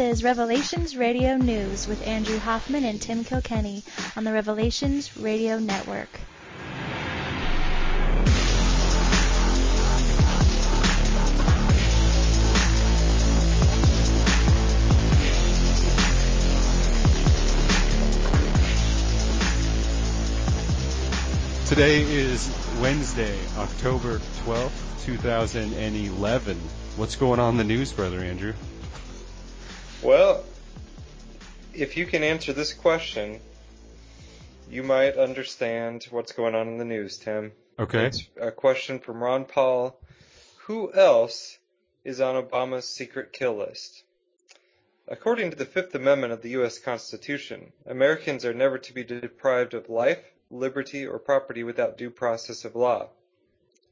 is Revelations Radio News with Andrew Hoffman and Tim Kilkenny on the Revelations Radio Network. Today is Wednesday, October 12th, 2011. What's going on in the news, Brother Andrew? Well, if you can answer this question, you might understand what's going on in the news, Tim. Okay. It's a question from Ron Paul. Who else is on Obama's secret kill list? According to the Fifth Amendment of the U.S. Constitution, Americans are never to be deprived of life, liberty, or property without due process of law.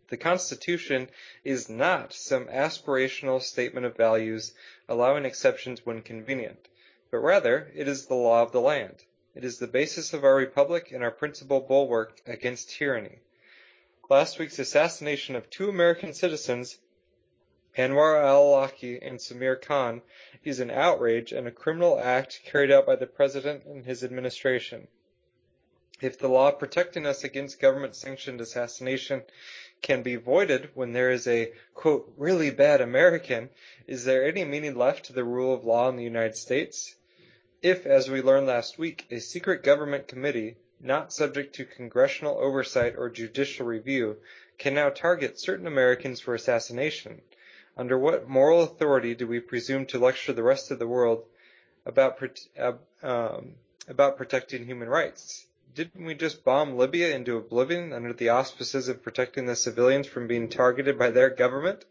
The Constitution is not some aspirational statement of values allowing exceptions when convenient, but rather it is the law of the land. It is the basis of our republic and our principal bulwark against tyranny. Last week's assassination of two American citizens, Anwar al-Awlaki and Samir Khan, is an outrage and a criminal act carried out by the president and his administration. If the law protecting us against government sanctioned assassination can be voided when there is a, quote, really bad American, is there any meaning left to the rule of law in the United States? If, as we learned last week, a secret government committee, not subject to congressional oversight or judicial review, can now target certain Americans for assassination, under what moral authority do we presume to lecture the rest of the world about, um, about protecting human rights? Didn't we just bomb Libya into oblivion under the auspices of protecting the civilians from being targeted by their government?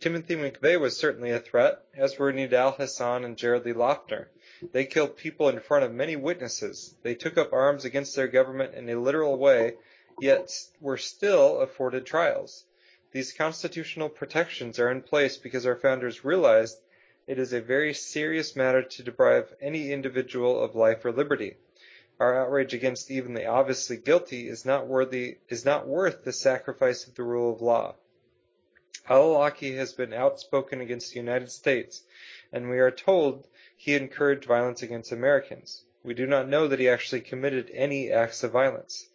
Timothy McVeigh was certainly a threat, as were Nidal Hasan and Jared Lee Loughner. They killed people in front of many witnesses. They took up arms against their government in a literal way, yet were still afforded trials. These constitutional protections are in place because our founders realized it is a very serious matter to deprive any individual of life or liberty. Our outrage against even the obviously guilty is not worthy is not worth the sacrifice of the rule of law. Al-Awlaki has been outspoken against the United States, and we are told he encouraged violence against Americans. We do not know that he actually committed any acts of violence.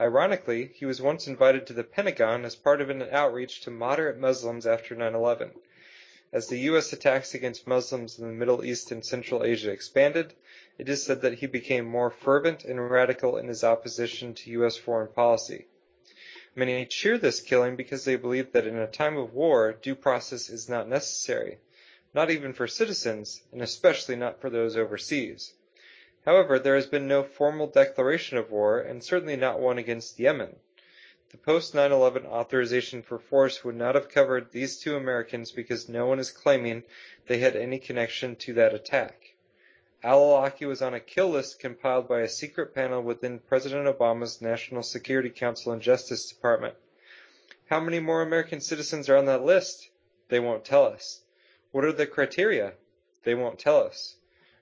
Ironically, he was once invited to the Pentagon as part of an outreach to moderate Muslims after 9-11. As the U.S. attacks against Muslims in the Middle East and Central Asia expanded, it is said that he became more fervent and radical in his opposition to U.S. foreign policy. Many cheer this killing because they believe that in a time of war, due process is not necessary, not even for citizens, and especially not for those overseas. However, there has been no formal declaration of war, and certainly not one against Yemen. The post 9/11 authorization for force would not have covered these two Americans because no one is claiming they had any connection to that attack. Al-Awlaki was on a kill list compiled by a secret panel within President Obama's National Security Council and Justice Department. How many more American citizens are on that list? They won't tell us. What are the criteria? They won't tell us.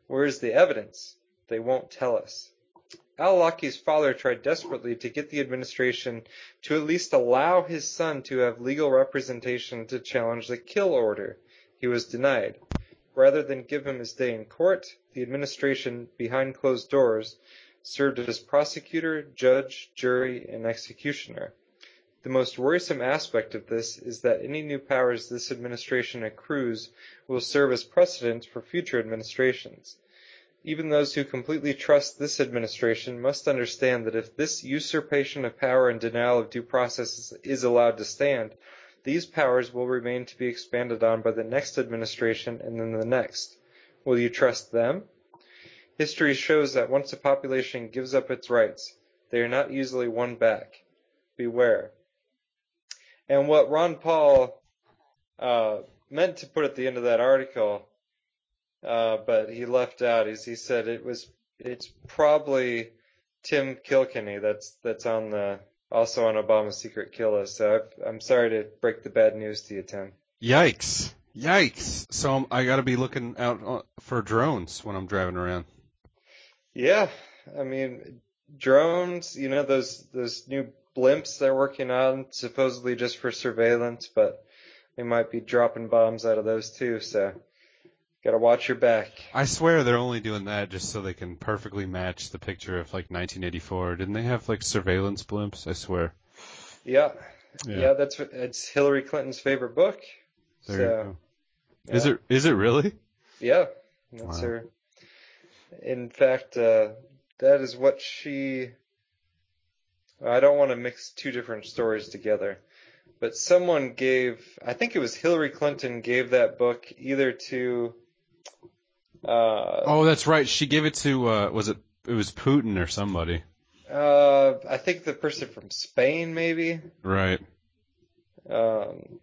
Where is the evidence? They won't tell us. Al-Awlaki's father tried desperately to get the administration to at least allow his son to have legal representation to challenge the kill order. He was denied. Rather than give him his day in court, the administration, behind closed doors, served as prosecutor, judge, jury, and executioner. The most worrisome aspect of this is that any new powers this administration accrues will serve as precedent for future administrations. Even those who completely trust this administration must understand that if this usurpation of power and denial of due process is allowed to stand, these powers will remain to be expanded on by the next administration and then the next. Will you trust them? History shows that once a population gives up its rights, they are not easily won back. Beware. And what Ron Paul uh, meant to put at the end of that article uh, but he left out. Is he said it was it's probably Tim Kilkenny that's that's on the also on Obama's secret kill list. So i am sorry to break the bad news to you, Tim. Yikes! Yikes! So I'm, I got to be looking out uh, for drones when I'm driving around. Yeah, I mean drones. You know those those new blimps they're working on supposedly just for surveillance, but they might be dropping bombs out of those too. So Gotta watch your back. I swear they're only doing that just so they can perfectly match the picture of like 1984. Didn't they have like surveillance blimps? I swear. Yeah. Yeah, that's it's Hillary Clinton's favorite book. There so, you go. Is it? Is it really? Yeah, that's Wow. her. In fact, uh, that is what she. I don't want to mix two different stories together, but someone gave. I think it was Hillary Clinton gave that book either to. Uh, Oh, that's right. She gave it to. Uh, was it? It was Putin or somebody. uh, I think the person from Spain, maybe. Right. Um,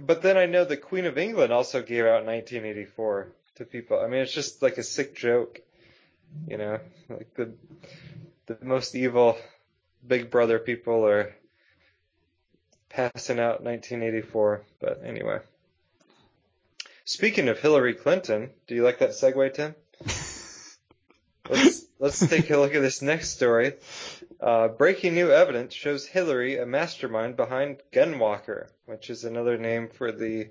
but then I know the Queen of England also gave out 1984 to people. I mean, it's just like a sick joke, you know, like the the most evil Big Brother people are passing out 1984. But anyway, speaking of Hillary Clinton, do you like that segue, Tim? Let's let's take a look at this next story. Uh, breaking new evidence shows Hillary a mastermind behind Gunwalker, which is another name for the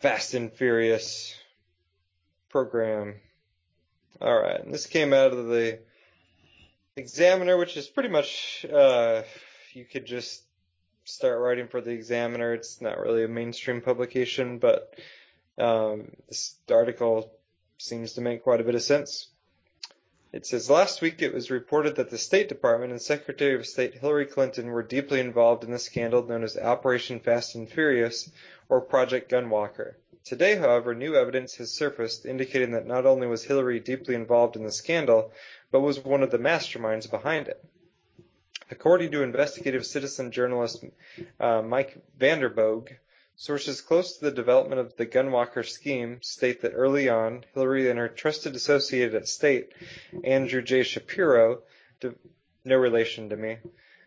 Fast and Furious program. All right, and this came out of the Examiner, which is pretty much uh, you could just start writing for the Examiner. It's not really a mainstream publication, but um, this article seems to make quite a bit of sense. It says last week it was reported that the State Department and Secretary of State Hillary Clinton were deeply involved in the scandal known as Operation Fast and Furious or Project Gunwalker. Today, however, new evidence has surfaced indicating that not only was Hillary deeply involved in the scandal, but was one of the masterminds behind it. According to investigative citizen journalist uh, Mike Vanderboegh, Sources close to the development of the Gunwalker scheme state that early on, Hillary and her trusted associate at State, Andrew J. Shapiro, no relation to me,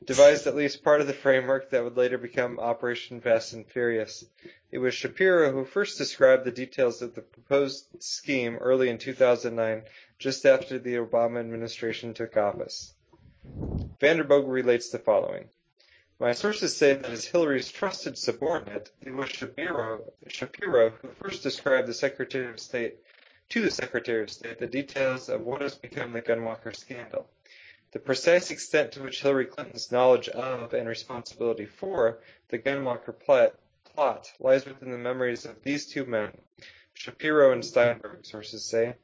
devised at least part of the framework that would later become Operation Fast and Furious. It was Shapiro who first described the details of the proposed scheme early in 2009, just after the Obama administration took office. Vanderboegh relates the following. My sources say that as Hillary's trusted subordinate, it was Shapiro, Shapiro who first described the Secretary of State to the Secretary of State the details of what has become the Gunwalker scandal. The precise extent to which Hillary Clinton's knowledge of and responsibility for the Gunwalker plot, plot lies within the memories of these two men, Shapiro and Steinberg, sources say.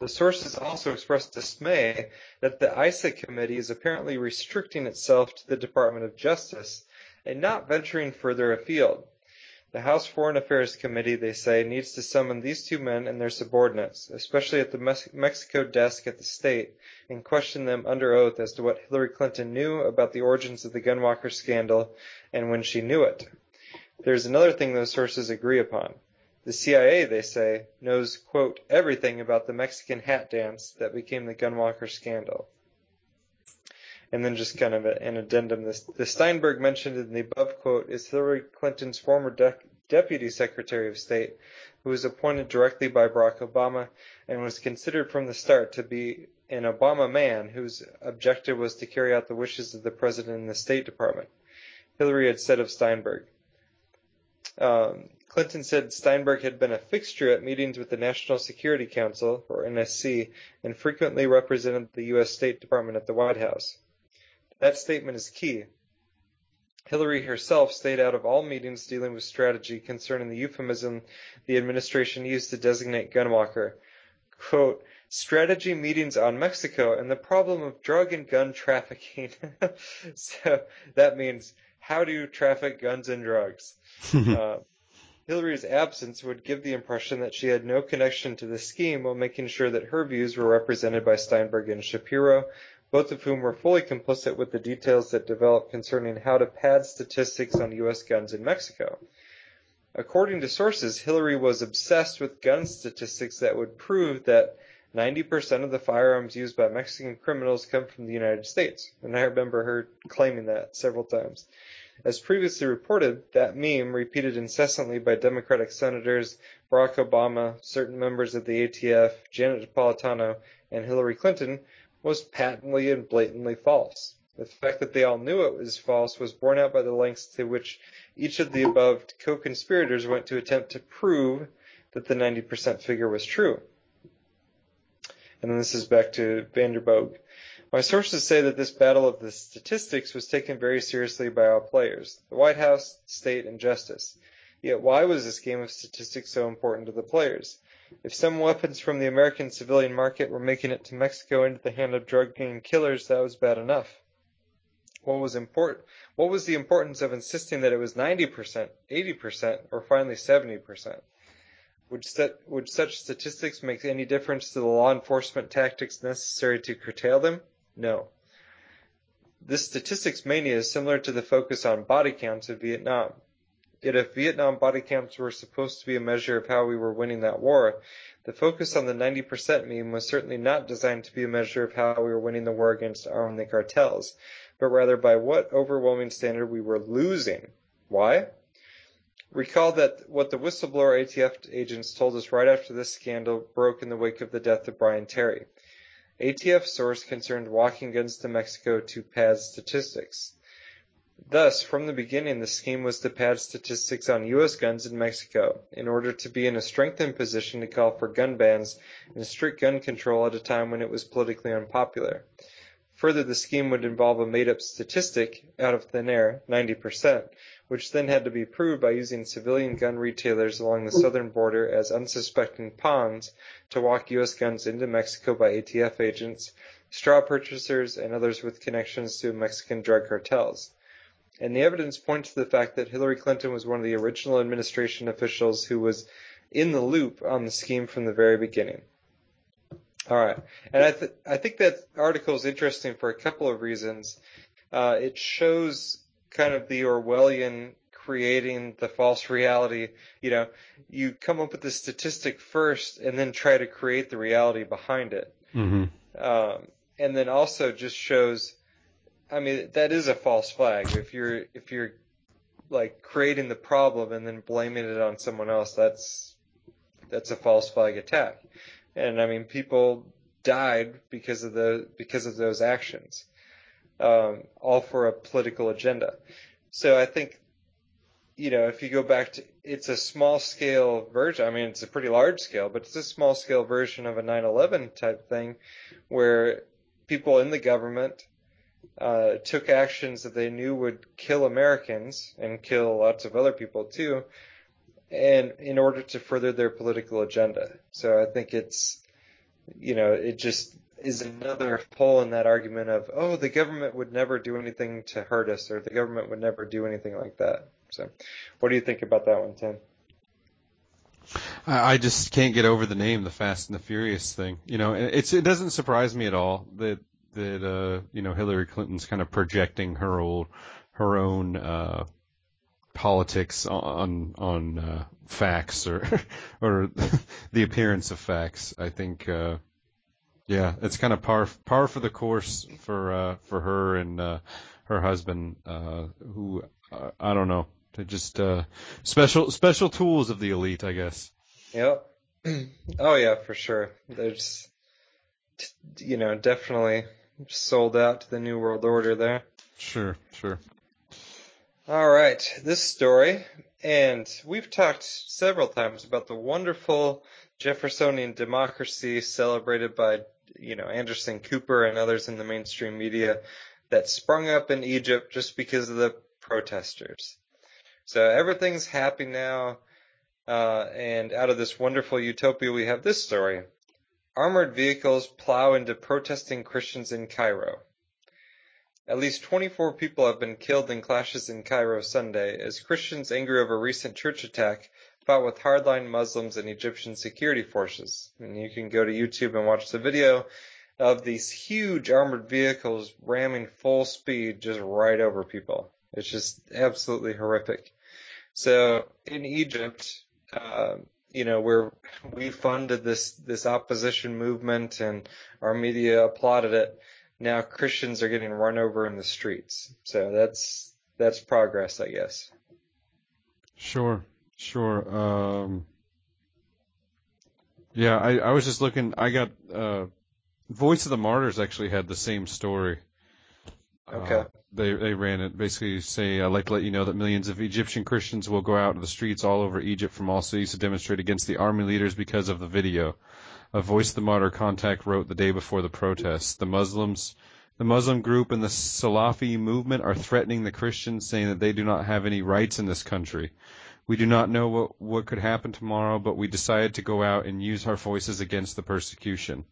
The sources also expressed dismay that the Issa committee is apparently restricting itself to the Department of Justice and not venturing further afield. The House Foreign Affairs Committee, they say, needs to summon these two men and their subordinates, especially at the Mex- Mexico desk at the state, and question them under oath as to what Hillary Clinton knew about the origins of the Gunwalker scandal and when she knew it. There's another thing those sources agree upon. The CIA, they say, knows, quote, everything about the Mexican hat dance that became the Gunwalker scandal. And then just kind of an addendum, this, the Steinberg mentioned in the above quote is Hillary Clinton's former de- Deputy Secretary of State, who was appointed directly by Barack Obama and was considered from the start to be an Obama man whose objective was to carry out the wishes of the President and the State Department. Hillary had said of Steinberg. Um, Clinton said Steinberg had been a fixture at meetings with the National Security Council, or NSC, and frequently represented the U.S. State Department at the White House. That statement is key. Hillary herself stayed out of all meetings dealing with strategy concerning the euphemism the administration used to designate Gunwalker. Quote, strategy meetings on Mexico and the problem of drug and gun trafficking. so that means how do you traffic guns and drugs? uh, Hillary's absence would give the impression that she had no connection to the scheme while making sure that her views were represented by Steinberg and Shapiro, both of whom were fully complicit with the details that developed concerning how to pad statistics on U.S. guns in Mexico. According to sources, Hillary was obsessed with gun statistics that would prove that 90% of the firearms used by Mexican criminals come from the United States. And I remember her claiming that several times. As previously reported, that meme, repeated incessantly by Democratic senators, Barack Obama, certain members of the ATF, Janet Napolitano, and Hillary Clinton, was patently and blatantly false. The fact that they all knew it was false was borne out by the lengths to which each of the above co-conspirators went to attempt to prove that the 90% figure was true. And then this is back to Vanderboegh. My sources say that this battle of the statistics was taken very seriously by all players, the White House, state, and justice. Yet why was this game of statistics so important to the players? If some weapons from the American civilian market were making it to Mexico into the hand of drug-gang killers, that was bad enough. What was important? What was the importance of insisting that it was 90%, 80%, or finally 70%? Would, st- would such statistics make any difference to the law enforcement tactics necessary to curtail them? No. This statistics mania is similar to the focus on body counts in Vietnam. Yet if Vietnam body counts were supposed to be a measure of how we were winning that war, the focus on the 90% meme was certainly not designed to be a measure of how we were winning the war against arming the cartels, but rather by what overwhelming standard we were losing. Why? Recall that what the whistleblower ATF agents told us right after this scandal broke in the wake of the death of Brian Terry. ATF source concerned walking guns to Mexico to pad statistics. Thus, from the beginning, the scheme was to pad statistics on U.S. guns in Mexico in order to be in a strengthened position to call for gun bans and strict gun control at a time when it was politically unpopular. Further, the scheme would involve a made-up statistic out of thin air, 90%, which then had to be proved by using civilian gun retailers along the southern border as unsuspecting pawns to walk U.S. guns into Mexico by ATF agents, straw purchasers, and others with connections to Mexican drug cartels and the evidence points to the fact that Hillary Clinton was one of the original administration officials who was in the loop on the scheme from the very beginning. All right, and I, th- I think that article is interesting for a couple of reasons. Uh, it shows kind of the Orwellian creating the false reality. You know, you come up with the statistic first and then try to create the reality behind it. Mm-hmm. Um, and then also just shows I mean, that is a false flag. If you're if you're like creating the problem and then blaming it on someone else, that's that's a false flag attack. And I mean, people died because of the because of those actions, um, all for a political agenda. So I think, you know, if you go back to, it's a small scale version. I mean, it's a pretty large scale, but it's a small scale version of a 9/11 type thing, where people in the government uh, took actions that they knew would kill Americans and kill lots of other people too, and in order to further their political agenda. So I think it's, you know, it just is another hole in that argument of, oh, the government would never do anything to hurt us, or the government would never do anything like that. So, what do you think about that one, Tim? I just can't get over the name, the Fast and the Furious thing. You know, it's it doesn't surprise me at all that that uh, you know Hillary Clinton's kind of projecting her old her own uh, politics on on uh, facts or or the appearance of facts. I think uh, yeah, it's kind of par par for the course for uh, for her and uh, her husband uh, who uh, I don't know. They're just uh, special special tools of the elite, I guess. Yep. Oh yeah, for sure. There's you know, definitely sold out to the New World Order there. Sure, sure. All right, this story, and we've talked several times about the wonderful Jeffersonian democracy celebrated by, you know, Anderson Cooper and others in the mainstream media that sprung up in Egypt just because of the protesters. So everything's happy now, uh, and out of this wonderful utopia, we have this story. Armored vehicles plow into protesting Christians in Cairo. At least 24 people have been killed in clashes in Cairo Sunday as Christians angry over recent church attack fought with hardline Muslims and Egyptian security forces. And you can go to YouTube and watch the video of these huge armored vehicles ramming full speed just right over people. It's just absolutely horrific. So in Egypt, uh, you know, where we funded this, this opposition movement and our media applauded it. Now Christians are getting run over in the streets. So that's, that's progress, I guess. Sure, sure. Um, yeah, I, I was just looking, I got, uh, Voice of the Martyrs actually had the same story. Okay. Uh, they they ran it basically say I'd like to let you know that millions of Egyptian Christians will go out to the streets all over Egypt from all cities to demonstrate against the army leaders because of the video. A Voice of the Martyr contact wrote the day before the protests. The Muslims the Muslim group and the Salafi movement are threatening the Christians, saying that they do not have any rights in this country. We do not know what, what could happen tomorrow, but we decided to go out and use our voices against the persecution.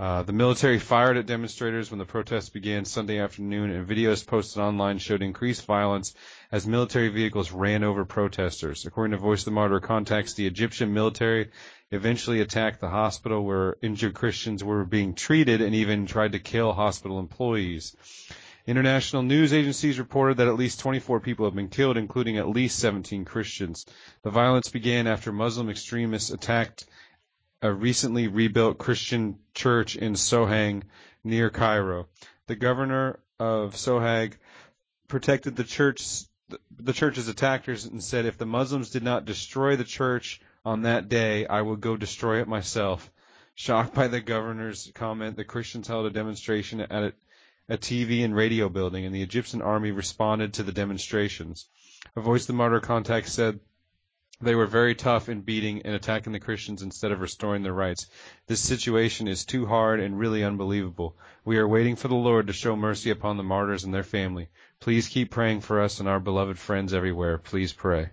Uh, the military fired at demonstrators when the protests began Sunday afternoon, and videos posted online showed increased violence as military vehicles ran over protesters. According to Voice of the Martyr contacts, the Egyptian military eventually attacked the hospital where injured Christians were being treated and even tried to kill hospital employees. International news agencies reported that at least 24 people have been killed, including at least 17 Christians. The violence began after Muslim extremists attacked a recently rebuilt Christian church in Sohag near Cairo. The governor of Sohag protected the church the church's attackers and said if the Muslims did not destroy the church on that day, I would go destroy it myself. Shocked by the governor's comment, the Christians held a demonstration at a, TV and radio building, and the Egyptian army responded to the demonstrations. A Voice of the Martyr contact said they were very tough in beating and attacking the Christians instead of restoring their rights. This situation is too hard and really unbelievable. We are waiting for the Lord to show mercy upon the martyrs and their family. Please keep praying for us and our beloved friends everywhere. Please pray.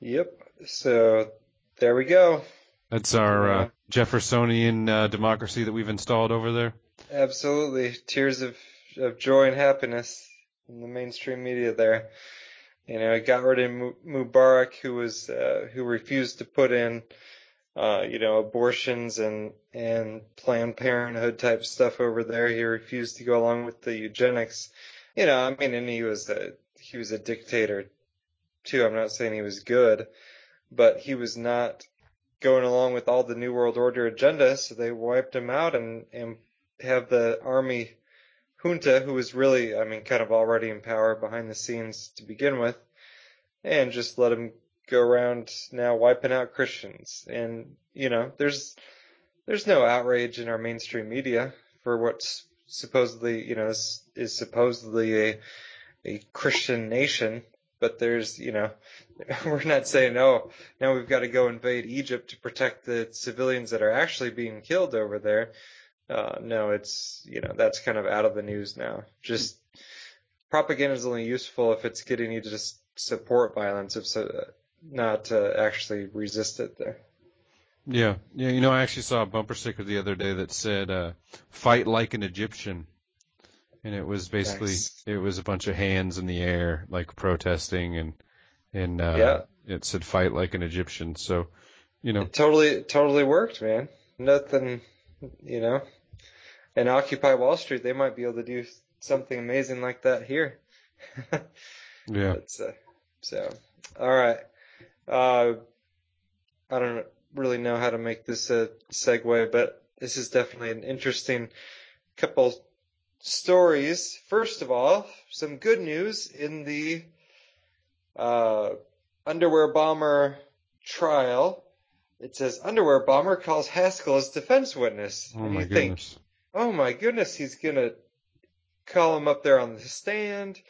Yep. So there we go. That's our uh, Jeffersonian uh, democracy that we've installed over there. Absolutely. Tears of, of joy and happiness in the mainstream media there. You know, it got rid of Mubarak, who was, uh, who refused to put in, uh, you know, abortions and, and Planned Parenthood type stuff over there. He refused to go along with the eugenics. You know, I mean, and he was a, he was a dictator too. I'm not saying he was good, but he was not going along with all the New World Order agenda, so they wiped him out and, and have the army junta, who was really, I mean, kind of already in power behind the scenes to begin with, and just let him go around now wiping out Christians. And, you know, there's, there's no outrage in our mainstream media for what's supposedly, you know, is, is supposedly a, a Christian nation, but there's, you know, we're not saying, oh, now we've got to go invade Egypt to protect the civilians that are actually being killed over there. Uh, no, it's, you know, that's kind of out of the news now. Just propaganda is only useful if it's getting you to just support violence, if so, not to actually resist it there. Yeah, yeah. You know, I actually saw a bumper sticker the other day that said uh, "Fight like an Egyptian," and it was basically Nice. it was a bunch of hands in the air, like protesting, and and uh, Yeah. it said "Fight like an Egyptian." So, you know, It totally, totally worked, man. Nothing, you know. And Occupy Wall Street, they might be able to do something amazing like that here. yeah. Uh, so, all right. Uh, I don't really know how to make this a segue, but this is definitely an interesting couple stories. First of all, some good news in the uh, underwear bomber trial. It says underwear bomber calls Haskell as defense witness. Oh and my you think, goodness. oh my goodness, he's gonna call him up there on the stand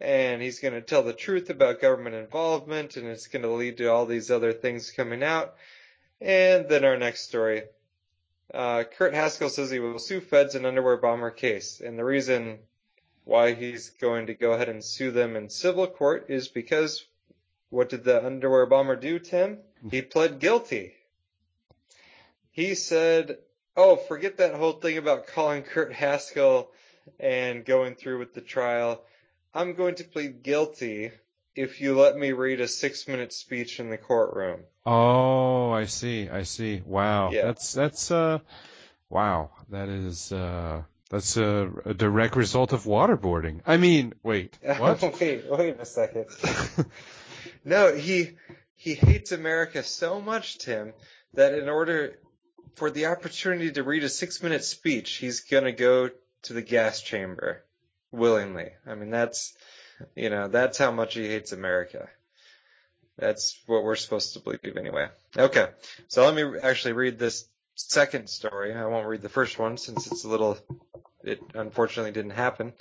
and he's gonna tell the truth about government involvement and it's gonna lead to all these other things coming out. And then our next story. Uh, Kurt Haskell says he will sue feds in underwear bomber case. And the reason why he's going to go ahead and sue them in civil court is because what did the underwear bomber do, Tim? He pled guilty. He said, oh, forget that whole thing about calling Kurt Haskell and going through with the trial. I'm going to plead guilty if you let me read a six minute speech in the courtroom. Oh, I see. I see. Wow. Yeah. That's that's uh, wow. That is uh, that's a, a direct result of waterboarding. I mean, wait, what? wait, wait a second. no, he he hates America so much, Tim, that in order for the opportunity to read a six minute speech, he's gonna go to the gas chamber willingly. I mean, that's you know, that's how much he hates America. That's what we're supposed to believe anyway. Okay, so let me actually read this second story. I won't read the first one since it's a little it unfortunately didn't happen.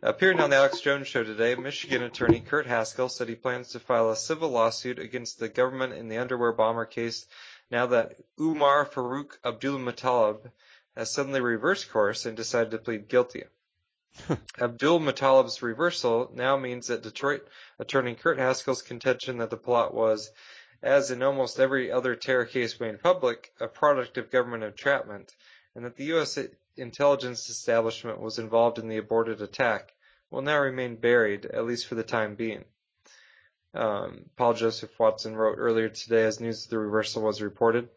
Appearing on the Alex Jones show today, Michigan attorney Kurt Haskell said he plans to file a civil lawsuit against the government in the underwear bomber case now that Umar Farouk Abdulmutallab has suddenly reversed course and decided to plead guilty. Abdulmutallab's reversal now means that Detroit attorney Kurt Haskell's contention that the plot was, as in almost every other terror case made public, a product of government entrapment, and that the U.S. intelligence establishment was involved in the aborted attack, will now remain buried, at least for the time being. Um, Paul Joseph Watson wrote earlier today as news of the reversal was reported.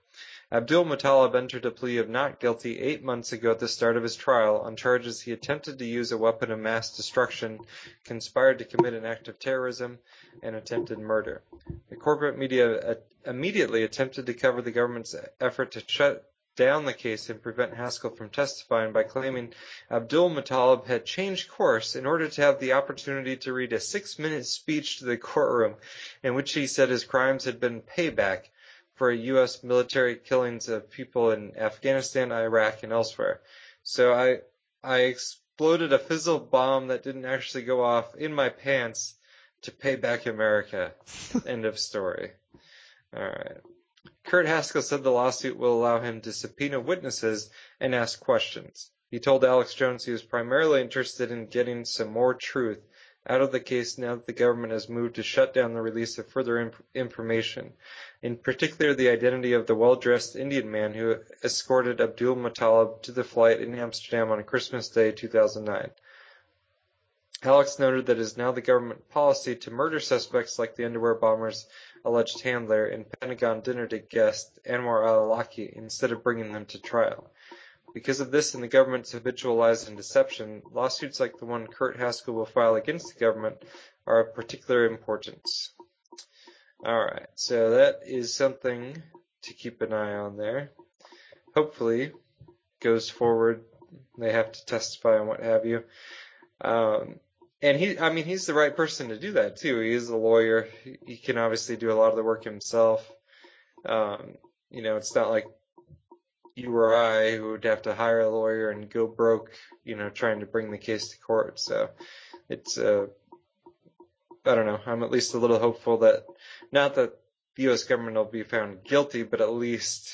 Abdulmutallab entered a plea of not guilty eight months ago at the start of his trial on charges he attempted to use a weapon of mass destruction, conspired to commit an act of terrorism, and attempted murder. The corporate media immediately attempted to cover the government's effort to shut down the case and prevent Haskell from testifying by claiming Abdulmutallab had changed course in order to have the opportunity to read a six minute speech to the courtroom in which he said his crimes had been payback for U.S. military killings of people in Afghanistan, Iraq, and elsewhere. So I, I exploded a fizzle bomb that didn't actually go off in my pants to pay back America. End of story. Alright. Kurt Haskell said the lawsuit will allow him to subpoena witnesses and ask questions. He told Alex Jones he was primarily interested in getting some more truth out of the case now that the government has moved to shut down the release of further imp- information, in particular the identity of the well-dressed Indian man who escorted Abdulmutallab to the flight in Amsterdam on Christmas Day 2009. Alex noted that it is now the government policy to murder suspects like the underwear bomber's alleged handler and Pentagon dinner date guest Anwar al-Awlaki instead of bringing them to trial. Because of this and the government's habitual lies and deception, lawsuits like the one Kurt Haskell will file against the government are of particular importance. Alright, so that is something to keep an eye on there. Hopefully, goes forward, they have to testify and what have you. Um, and he, I mean, he's the right person to do that too. He is a lawyer. He can obviously do a lot of the work himself. Um, you know, it's not like you or I who would have to hire a lawyer and go broke, you know, trying to bring the case to court. So it's, uh, I don't know. I'm at least a little hopeful that not that the U.S. government will be found guilty, but at least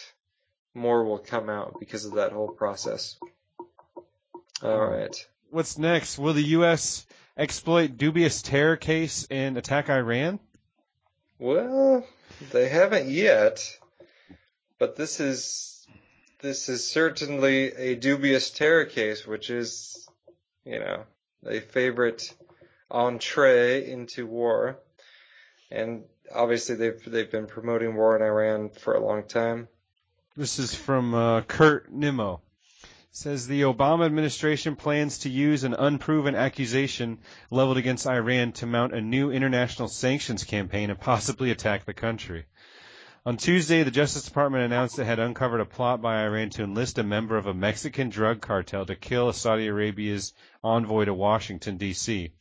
more will come out because of that whole process. All right. What's next? Will the U.S. exploit dubious terror case and attack Iran? Well, they haven't yet, but this is this is certainly a dubious terror case, which is, you know, a favorite entree into war. And obviously they've they've been promoting war in Iran for a long time. This is from uh, Kurt Nimmo. Says the Obama administration plans to use an unproven accusation leveled against Iran to mount a new international sanctions campaign and possibly attack the country. On Tuesday, the Justice Department announced it had uncovered a plot by Iran to enlist a member of a Mexican drug cartel to kill Saudi Arabia's envoy to Washington, D.C.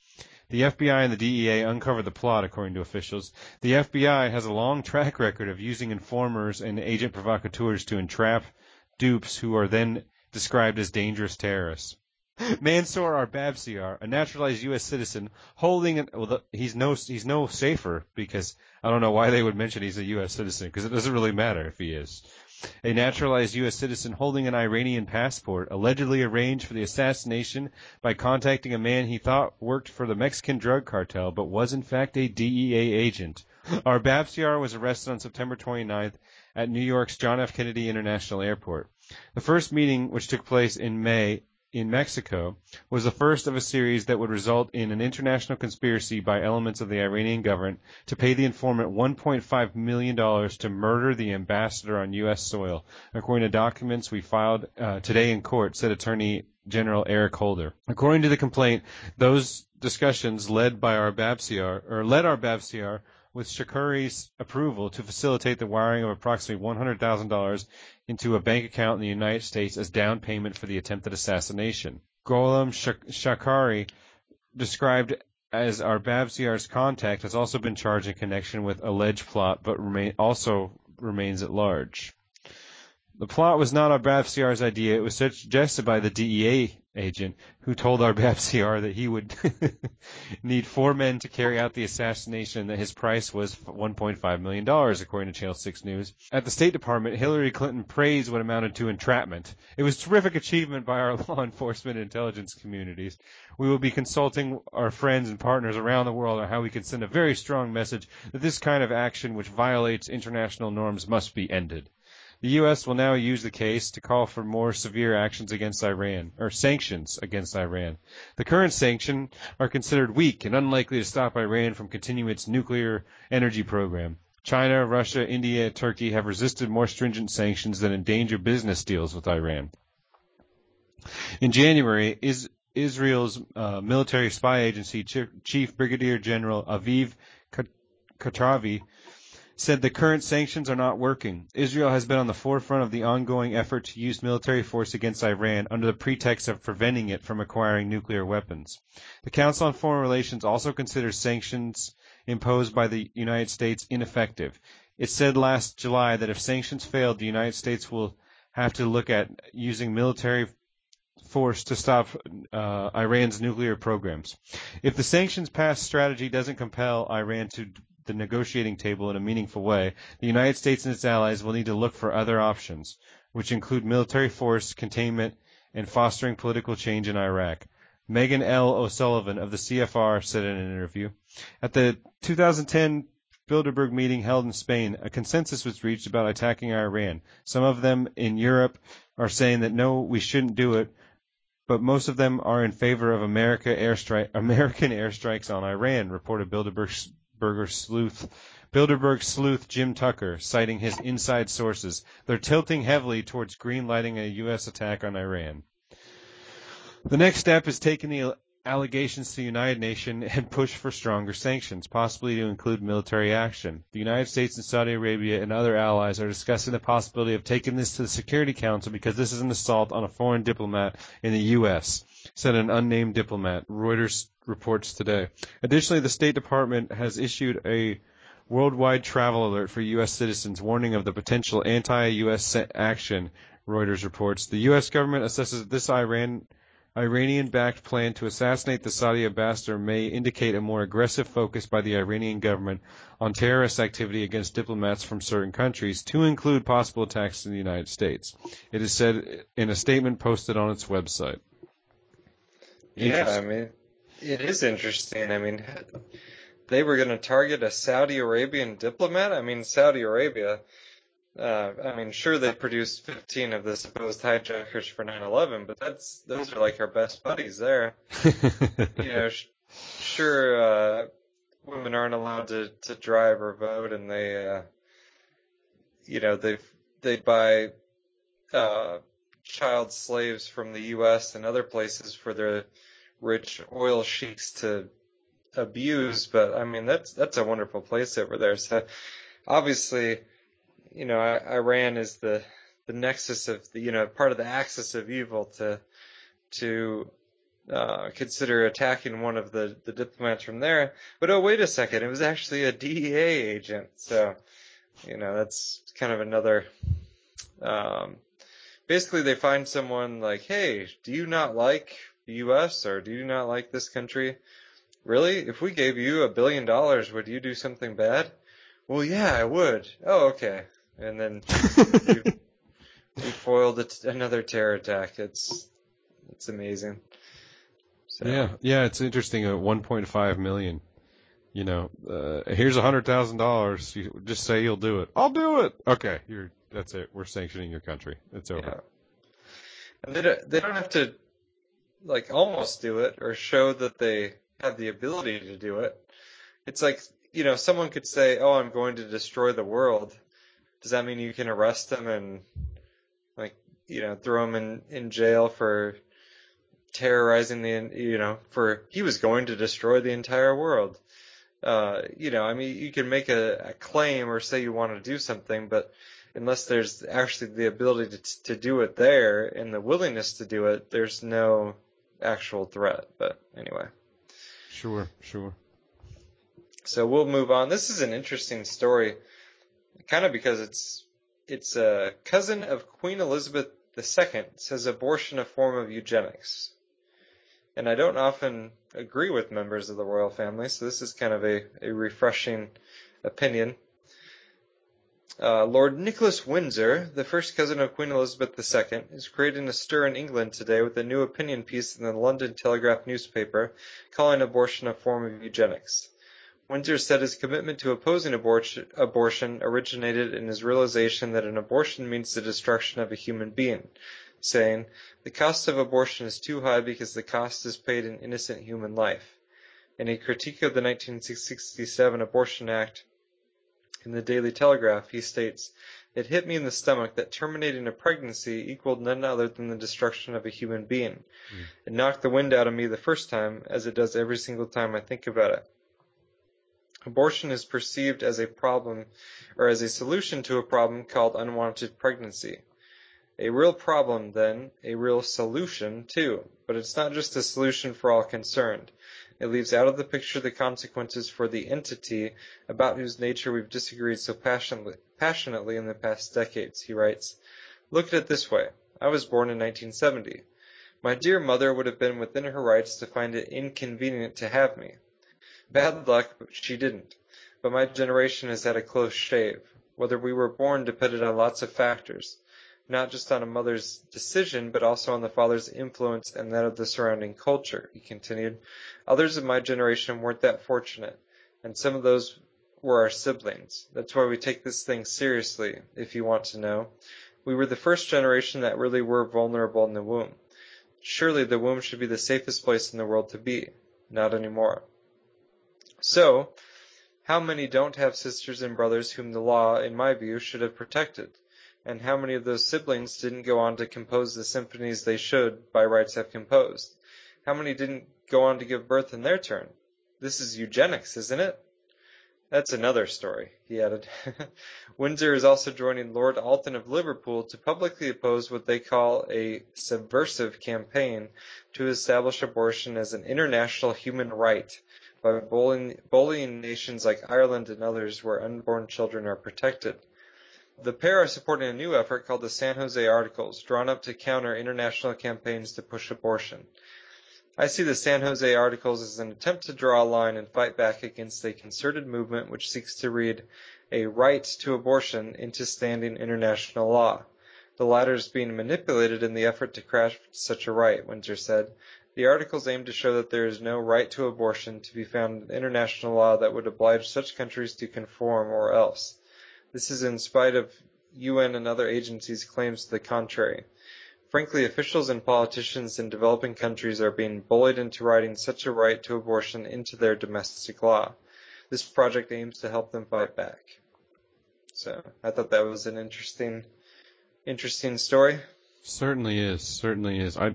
The FBI and the DEA uncovered the plot, according to officials. The FBI has a long track record of using informers and agent provocateurs to entrap dupes who are then described as dangerous terrorists. Mansour Arbabsiar, a naturalized U.S. citizen, holding an, well, the, he's no he's no safer because I don't know why they would mention he's a U.S. citizen because it doesn't really matter if he is. A naturalized U.S. citizen holding an Iranian passport allegedly arranged for the assassination by contacting a man he thought worked for the Mexican drug cartel but was in fact a DEA agent. Arbabsiar was arrested on September 29th at New York's John F. Kennedy International Airport. The first meeting, which took place in May, in Mexico was the first of a series that would result in an international conspiracy by elements of the Iranian government to pay the informant $1.5 million to murder the ambassador on U.S. soil, according to documents we filed uh, today in court, said Attorney General Eric Holder. According to the complaint, those discussions led by Arbabsiar, or led Arbabsiar with Shakuri's approval to facilitate the wiring of approximately $100,000 into a bank account in the United States as down payment for the attempted assassination. Gholam Shakuri, described as Arbabsiar's contact, has also been charged in connection with alleged plot, but remain, also remains at large. The plot was not Arbabsiar's idea. It was suggested by the DEA agent who told our FCR that he would need four men to carry out the assassination that his price was $1.5 million, according to Channel 6 News. At the State Department, Hillary Clinton praised what amounted to entrapment. It was terrific achievement by our law enforcement and intelligence communities. We will be consulting our friends and partners around the world on how we can send a very strong message that this kind of action which violates international norms must be ended. The U.S. will now use the case to call for more severe actions against Iran, or sanctions against Iran. The current sanctions are considered weak and unlikely to stop Iran from continuing its nuclear energy program. China, Russia, India, Turkey have resisted more stringent sanctions that endanger business deals with Iran. In January, is, Israel's uh, military spy agency chief brigadier general Aviv Kochavi said the current sanctions are not working. Israel has been on the forefront of the ongoing effort to use military force against Iran under the pretext of preventing it from acquiring nuclear weapons. The Council on Foreign Relations also considers sanctions imposed by the United States ineffective. It said last July that if sanctions failed, the United States will have to look at using military force to stop uh, Iran's nuclear programs. If the sanctions pass strategy doesn't compel Iran to the negotiating table in a meaningful way, the United States and its allies will need to look for other options, which include military force containment and fostering political change in Iraq. Meghan L. O'Sullivan of the CFR said in an interview. At the 2010 Bilderberg meeting held in Spain, a consensus was reached about attacking Iran. Some of them in Europe are saying that no, we shouldn't do it, but most of them are in favor of America American airstrikes on Iran, reported Bilderberg's Bilderberger sleuth, Bilderberg sleuth Jim Tucker, citing his inside sources. They're tilting heavily towards greenlighting a U.S. attack on Iran. The next step is taking the allegations to the United Nations and push for stronger sanctions, possibly to include military action. The United States and Saudi Arabia and other allies are discussing the possibility of taking this to the Security Council because this is an assault on a foreign diplomat in the U.S., said an unnamed diplomat. Reuters reports today. Additionally, the State Department has issued a worldwide travel alert for U.S. citizens, warning of the potential anti-U.S. action. Reuters reports the U.S. government assesses this Iran Iranian-backed plan to assassinate the Saudi ambassador may indicate a more aggressive focus by the Iranian government on terrorist activity against diplomats from certain countries, to include possible attacks in the United States. It is said in a statement posted on its website. Yeah, I mean, it is interesting. I mean, they were going to target a Saudi Arabian diplomat. I mean, Saudi Arabia. Uh, I mean, sure they produced 15 of the supposed hijackers for 9/11, but that's those are like our best buddies there. you know, sh- sure, uh, women aren't allowed to to drive or vote, and they, uh, you know, they they buy uh, child slaves from the U.S. and other places for their rich oil sheiks to abuse, but I mean that's that's a wonderful place over there. So obviously, you know, Iran is the the nexus of the you know part of the axis of evil to to uh, consider attacking one of the the diplomats from there. But oh wait a second, it was actually a DEA agent. So you know that's kind of another. Um, basically, they find someone like, hey, do you not like the U.S. or do you not like this country? Really? If we gave you a billion dollars, would you do something bad? Well, yeah, I would. Oh, okay. And then we, we foiled another terror attack. It's it's amazing. So. Yeah, yeah, it's interesting. At 1.5 million, you know, uh, here's a hundred thousand dollars. You just say you'll do it. I'll do it. Okay, you're that's it. We're sanctioning your country. It's over. Yeah. And they don't, they don't have to like almost do it or show that they have the ability to do it. It's like, you know, someone could say, "Oh, I'm going to destroy the world." Does that mean you can arrest them and like, you know, throw them in in jail for terrorizing the, you know, for he was going to destroy the entire world. Uh, you know, I mean, you can make a, a claim or say you want to do something, but unless there's actually the ability to, to do it there and the willingness to do it, there's no actual threat. But anyway. Sure, sure. So we'll move on. This is an interesting story, kind of because it's it's a cousin of Queen Elizabeth II says abortion a form of eugenics. and I don't often agree with members of the royal family, so this is kind of a, a refreshing opinion. Uh, Lord Nicholas Windsor, the first cousin of Queen Elizabeth II, is creating a stir in England today with a new opinion piece in the London Telegraph newspaper calling abortion a form of eugenics. Windsor said his commitment to opposing abortion, abortion originated in his realization that an abortion means the destruction of a human being, saying, The cost of abortion is too high because the cost is paid in innocent human life. In a critique of the 1967 Abortion Act, in the Daily Telegraph, he states, It hit me in the stomach that terminating a pregnancy equaled none other than the destruction of a human being. Mm. It knocked the wind out of me the first time, as it does every single time I think about it. Abortion is perceived as a problem or as a solution to a problem called unwanted pregnancy. A real problem, then, a real solution, too. But it's not just a solution for all concerned. It leaves out of the picture the consequences for the entity about whose nature we've disagreed so passionately, in the past decades, he writes. Look at it this way. I was born in 1970. My dear mother would have been within her rights to find it inconvenient to have me. Bad luck, she didn't. But my generation has had a close shave. Whether we were born depended on lots of factors not just on a mother's decision, but also on the father's influence and that of the surrounding culture, he continued. Others of my generation weren't that fortunate, and some of those were our siblings. That's why we take this thing seriously, if you want to know. We were the first generation that really were vulnerable in the womb. Surely the womb should be the safest place in the world to be. Not anymore. So, how many don't have sisters and brothers whom the law, in my view, should have protected? and how many of those siblings didn't go on to compose the symphonies they should, by rights, have composed? How many didn't go on to give birth in their turn? This is eugenics, isn't it? That's another story, he added. Windsor is also joining Lord Alton of Liverpool to publicly oppose what they call a subversive campaign to establish abortion as an international human right by bullying, bullying nations like Ireland and others where unborn children are protected. The pair are supporting a new effort called the San Jose Articles, drawn up to counter international campaigns to push abortion. I see the San Jose Articles as an attempt to draw a line and fight back against a concerted movement which seeks to read a right to abortion into standing international law. The latter is being manipulated in the effort to craft such a right, Windsor said. The articles aim to show that there is no right to abortion to be found in international law that would oblige such countries to conform or else. This is in spite of UN and other agencies' claims to the contrary. Frankly, officials and politicians in developing countries are being bullied into writing such a right to abortion into their domestic law. This project aims to help them fight back. So I thought that was an interesting, interesting story. Certainly is. Certainly is. I,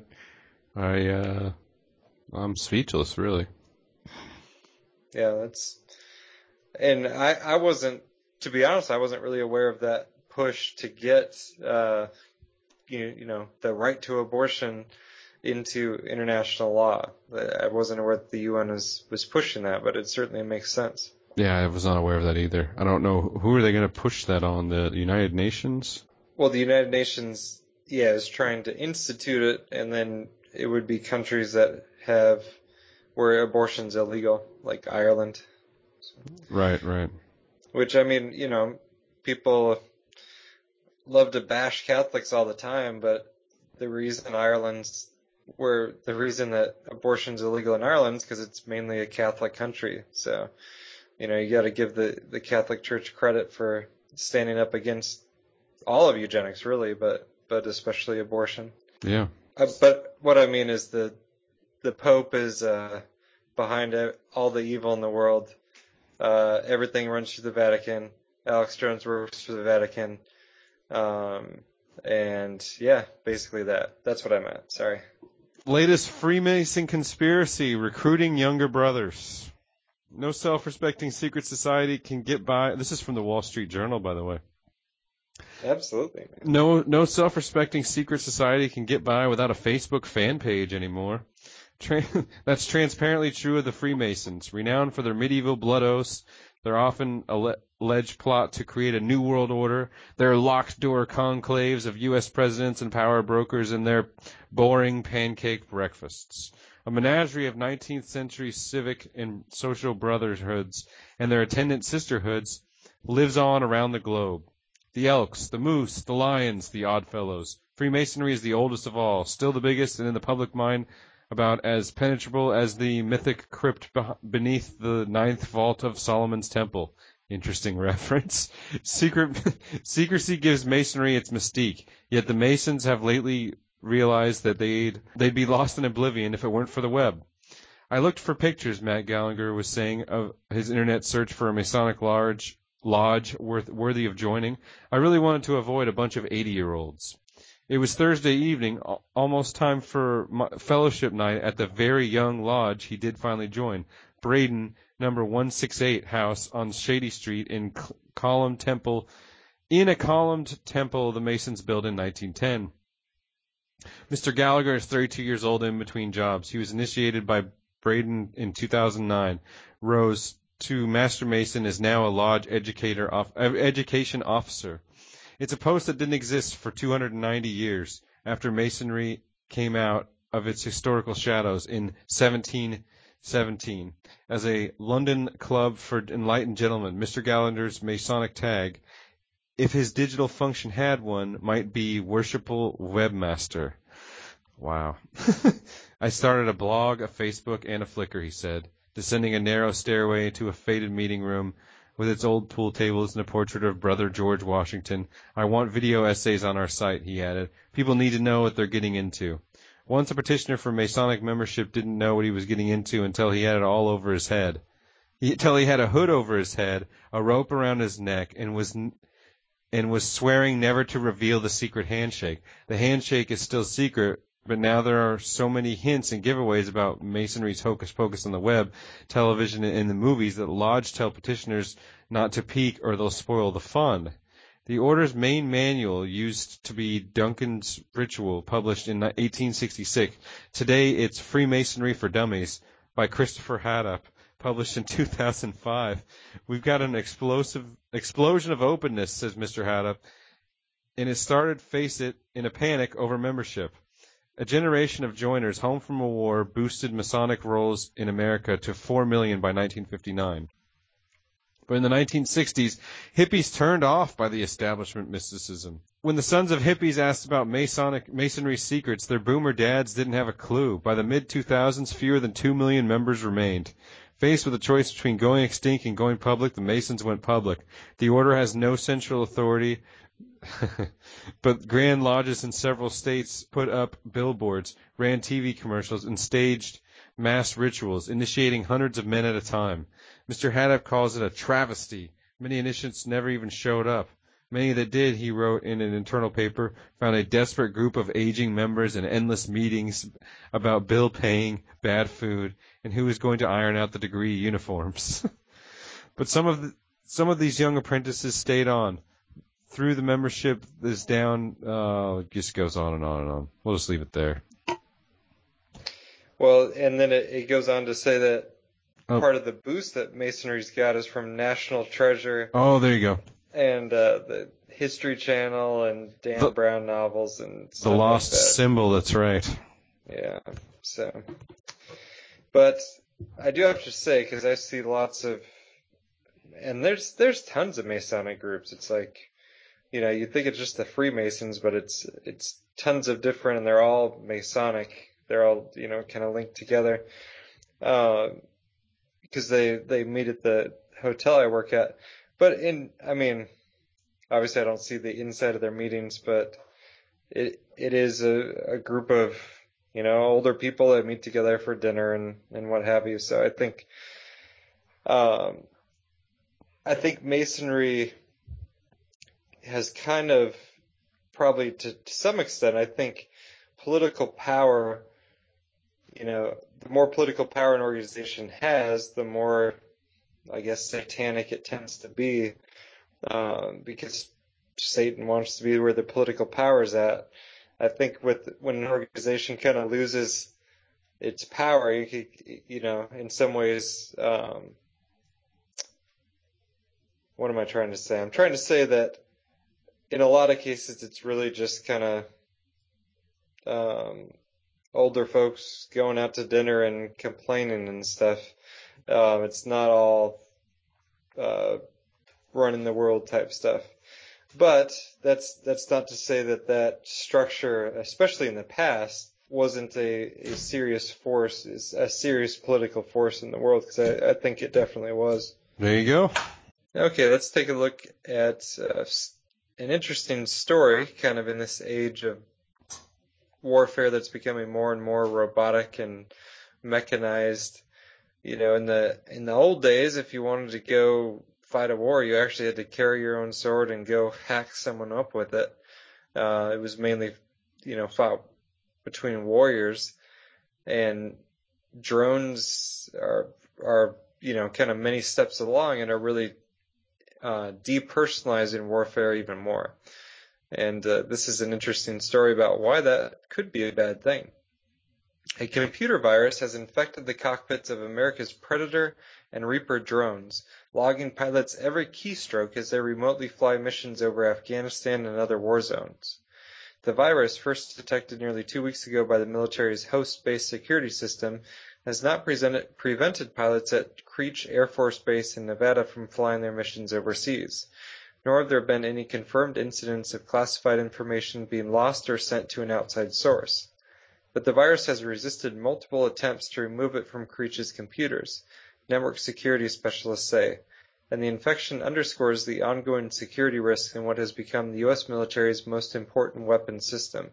I, uh, I'm speechless, really. Yeah, that's, and I, I wasn't to be honest, I wasn't really aware of that push to get, uh, you, you know, the right to abortion into international law. I wasn't aware that the UN was, was pushing that, but it certainly makes sense. Yeah, I was not aware of that either. I don't know who are they going to push that on the United Nations. Well, the United Nations, yeah, is trying to institute it, and then it would be countries that have where abortion's illegal, like Ireland. Right, right. Which I mean, you know, people love to bash Catholics all the time, but the reason Ireland's where the reason that abortion's illegal in Ireland is because it's mainly a Catholic country. So, you know, you got to give the the Catholic Church credit for standing up against all of eugenics, really, but but especially abortion. Yeah. Uh, but what I mean is the the Pope is uh, behind all the evil in the world, uh, everything runs through the Vatican. Alex Jones works for the Vatican. Um, and yeah, basically that. That's what I meant. Sorry. Latest Freemason conspiracy recruiting younger brothers. No self-respecting secret society can get by. This is from the Wall Street Journal, by the way. Absolutely. No, no self-respecting secret society can get by without a Facebook fan page anymore. Tra- that's transparently true of the Freemasons, renowned for their medieval blood oaths Their often alleged plot to create a new world order, their locked door conclaves of U.S. presidents and power brokers, and their boring pancake breakfasts. A menagerie of 19th century civic and social brotherhoods and their attendant sisterhoods lives on around the globe. The Elks, the Moose, the Lions, the Odd Fellows. Freemasonry is the oldest of all, still the biggest, and in the public mind about as penetrable as the mythic crypt beneath the ninth vault of Solomon's temple. Interesting reference. Secret, secrecy gives masonry its mystique, yet the Masons have lately realized that they'd, they'd be lost in oblivion if it weren't for the web. I looked for pictures, Matt Gallagher was saying, of his internet search for a Masonic lodge, lodge worth, worthy of joining. I really wanted to avoid a bunch of 80 year olds. It was Thursday evening, almost time for fellowship night at the very young lodge he did finally join, Braden, number 168 house on Shady Street in Column Temple, in a columned temple the Masons built in 1910. Mr. Gallagher is 32 years old in between jobs. He was initiated by Braden in 2009, rose to Master Mason, is now a lodge educator, uh, education officer. It's a post that didn't exist for 290 years after Masonry came out of its historical shadows in 1717. As a London club for enlightened gentlemen, Mr. Gallagher's Masonic tag, if his digital function had one, might be Worshipful Webmaster. Wow. I started a blog, a Facebook, and a Flickr, he said, descending a narrow stairway to a faded meeting room with its old pool tables and a portrait of brother George Washington. I want video essays on our site, he added. People need to know what they're getting into. Once a petitioner for Masonic membership didn't know what he was getting into until he had it all over his head. Until he had a hood over his head, a rope around his neck, and was and was swearing never to reveal the secret handshake. The handshake is still secret, but now there are so many hints and giveaways about Masonry's hocus pocus on the web, television, and the movies that Lodge tell petitioners not to peek or they'll spoil the fun. The order's main manual used to be Duncan's Ritual, published in 1866. Today it's Freemasonry for Dummies by Christopher Hodapp, published in 2005. We've got an explosive explosion of openness, says Mr. Hodapp, and it started, face it, in a panic over membership. A generation of joiners home from a war boosted Masonic rolls in America to 4 million by 1959. But in the 1960s, hippies turned off by the establishment mysticism. When the sons of hippies asked about Masonic masonry secrets, their boomer dads didn't have a clue. By the mid 2000s, fewer than 2 million members remained. Faced with a choice between going extinct and going public, the Masons went public. The order has no central authority, but Grand Lodges in several states put up billboards, ran TV commercials, and staged mass rituals, initiating hundreds of men at a time. Mr. Hodapp calls it a travesty. Many initiates never even showed up. Many that did, he wrote in an internal paper, found a desperate group of aging members and endless meetings about bill paying, bad food, and who was going to iron out the degree uniforms. but some of the, some of these young apprentices stayed on through the membership is down. Uh, it just goes on and on and on. We'll just leave it there. Well, and then it, it goes on to say that oh. part of the boost that Masonry's got is from National Treasure. Oh, there you go. And uh, the History Channel and Dan the, Brown novels and the Lost like that. Symbol. That's right. Yeah. So, but I do have to say because I see lots of, and there's there's tons of Masonic groups. It's like you know, you'd think it's just the Freemasons, but it's it's tons of different, and they're all Masonic. They're all you know kind of linked together, because uh, they they meet at the hotel I work at. But in, I mean, obviously I don't see the inside of their meetings, but it it is a, a group of you know older people that meet together for dinner and and what have you. So I think, um, I think masonry has kind of probably to, to some extent, I think political power, you know, the more political power an organization has, the more, I guess, satanic it tends to be, um, because Satan wants to be where the political power is at. I think with when an organization kind of loses its power, you, could, you know, in some ways, um, what am I trying to say? I'm trying to say that in a lot of cases, it's really just kind of um, older folks going out to dinner and complaining and stuff. Um, it's not all uh, running the world type stuff. But that's that's not to say that that structure, especially in the past, wasn't a, a serious force, a serious political force in the world. Because I, I think it definitely was. There you go. Okay, let's take a look at uh, an interesting story, kind of in this age of warfare that's becoming more and more robotic and mechanized. You know, in the in the old days, if you wanted to go fight a war, you actually had to carry your own sword and go hack someone up with it. Uh, it was mainly, you know, fought between warriors, and drones are are you know kind of many steps along and are really uh, depersonalizing warfare even more. And uh, this is an interesting story about why that could be a bad thing. A computer virus has infected the cockpits of America's Predator and Reaper drones, logging pilots' every keystroke as they remotely fly missions over Afghanistan and other war zones. The virus, first detected nearly two weeks ago by the military's host-based security system, has not prevented pilots at Creech Air Force Base in Nevada from flying their missions overseas nor have there been any confirmed incidents of classified information being lost or sent to an outside source. But the virus has resisted multiple attempts to remove it from Creech's computers, network security specialists say, and the infection underscores the ongoing security risk in what has become the U.S. military's most important weapon system.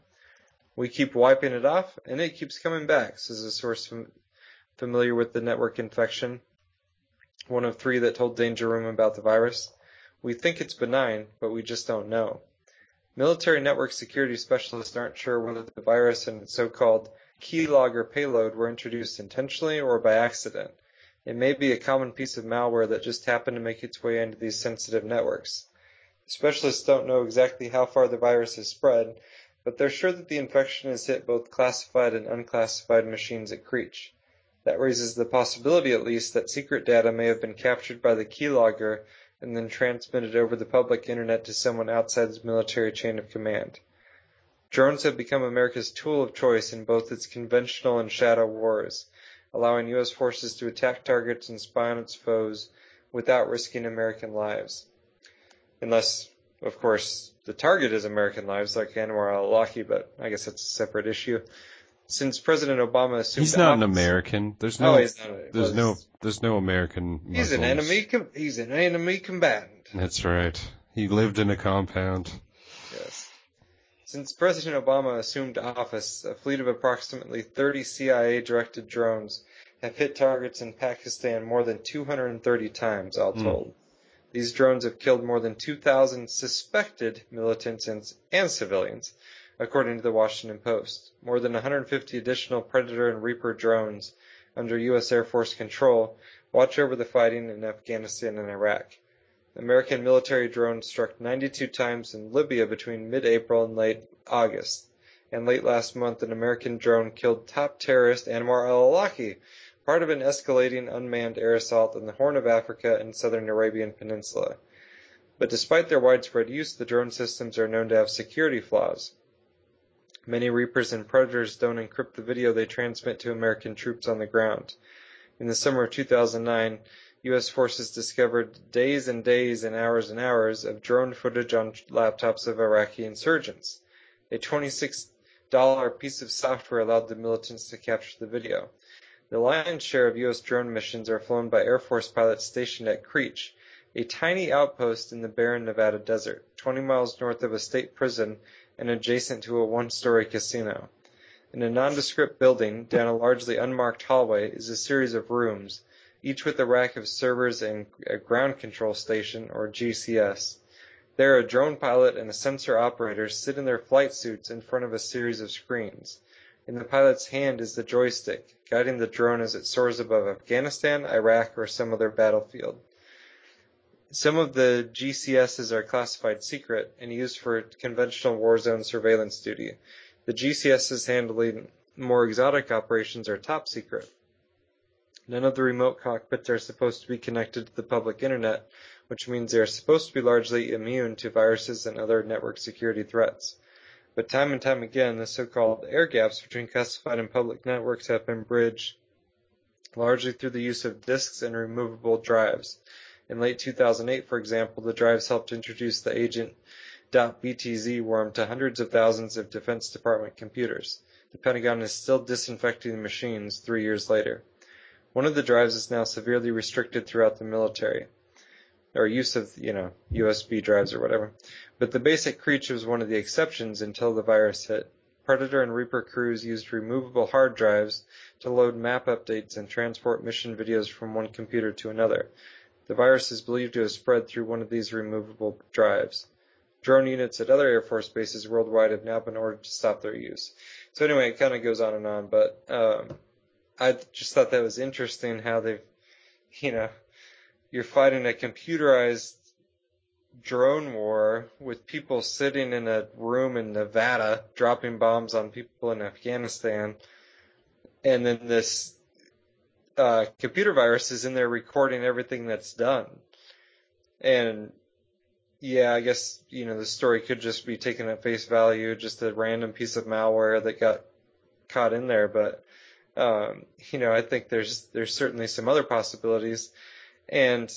We keep wiping it off, and it keeps coming back, says a source familiar with the network infection, one of three that told Danger Room about the virus. We think it's benign, but we just don't know. Military network security specialists aren't sure whether the virus and its so-called keylogger payload were introduced intentionally or by accident. It may be a common piece of malware that just happened to make its way into these sensitive networks. Specialists don't know exactly how far the virus has spread, but they're sure that the infection has hit both classified and unclassified machines at Creech. That raises the possibility, at least, that secret data may have been captured by the keylogger and then transmitted over the public internet to someone outside the military chain of command. Drones have become America's tool of choice in both its conventional and shadow wars, allowing U.S. forces to attack targets and spy on its foes without risking American lives. Unless, of course, the target is American lives, like Anwar al-Awlaki, but I guess that's a separate issue since President Obama assumed he's not office, an American. There's no, Oh, he's not there's well, no, there's no American. He's an enemy. Com- he's an enemy combatant. That's right. He lived in a compound. Yes. Since President Obama assumed office, a fleet of approximately 30 CIA-directed drones have hit targets in Pakistan more than 230 times, all Hmm. told. These drones have killed more than 2,000 suspected militants and, and civilians, according to the Washington Post. More than 150 additional Predator and Reaper drones under U.S. Air Force control watch over the fighting in Afghanistan and Iraq. American military drones struck 92 times in Libya between mid-April and late August. And late last month, an American drone killed top terrorist Anwar al-Awlaki, part of an escalating unmanned air assault in the Horn of Africa and southern Arabian Peninsula. But despite their widespread use, the drone systems are known to have security flaws. Many Reapers and Predators don't encrypt the video they transmit to American troops on the ground. In the summer of 2009, U.S. forces discovered days and days and hours and hours of drone footage on laptops of Iraqi insurgents. A $26 piece of software allowed the militants to capture the video. The lion's share of U.S. drone missions are flown by Air Force pilots stationed at Creech, a tiny outpost in the barren Nevada desert, 20 miles north of a state prison and adjacent to a one-story casino. In a nondescript building, down a largely unmarked hallway, is a series of rooms, each with a rack of servers and a ground control station, or GCS. There, a drone pilot and a sensor operator sit in their flight suits in front of a series of screens. In the pilot's hand is the joystick, guiding the drone as it soars above Afghanistan, Iraq, or some other battlefield. Some of the GCSs are classified secret and used for conventional war zone surveillance duty. The GCSs handling more exotic operations are top secret. None of the remote cockpits are supposed to be connected to the public internet which means they are supposed to be largely immune to viruses and other network security threats. But time and time again, the so-called air gaps between classified and public networks have been bridged largely through the use of disks and removable drives. In late 2008, for example, the drives helped introduce the agent.btz worm to hundreds of thousands of Defense Department computers. The Pentagon is still disinfecting the machines three years later. One of the drives is now severely restricted throughout the military, or use of, you know, USB drives or whatever. But the base at Creech was one of the exceptions until the virus hit. Predator and Reaper crews used removable hard drives to load map updates and transport mission videos from one computer to another. The virus is believed to have spread through one of these removable drives. Drone units at other Air Force bases worldwide have now been ordered to stop their use. So anyway, it kind of goes on and on, but um, I just thought that was interesting how they've, you know, you're fighting a computerized drone war with people sitting in a room in Nevada dropping bombs on people in Afghanistan, and then this uh, computer virus is in there recording everything that's done. And yeah, I guess you know the story could just be taken at face value, just a random piece of malware that got caught in there. But um, you know, I think there's there's certainly some other possibilities, and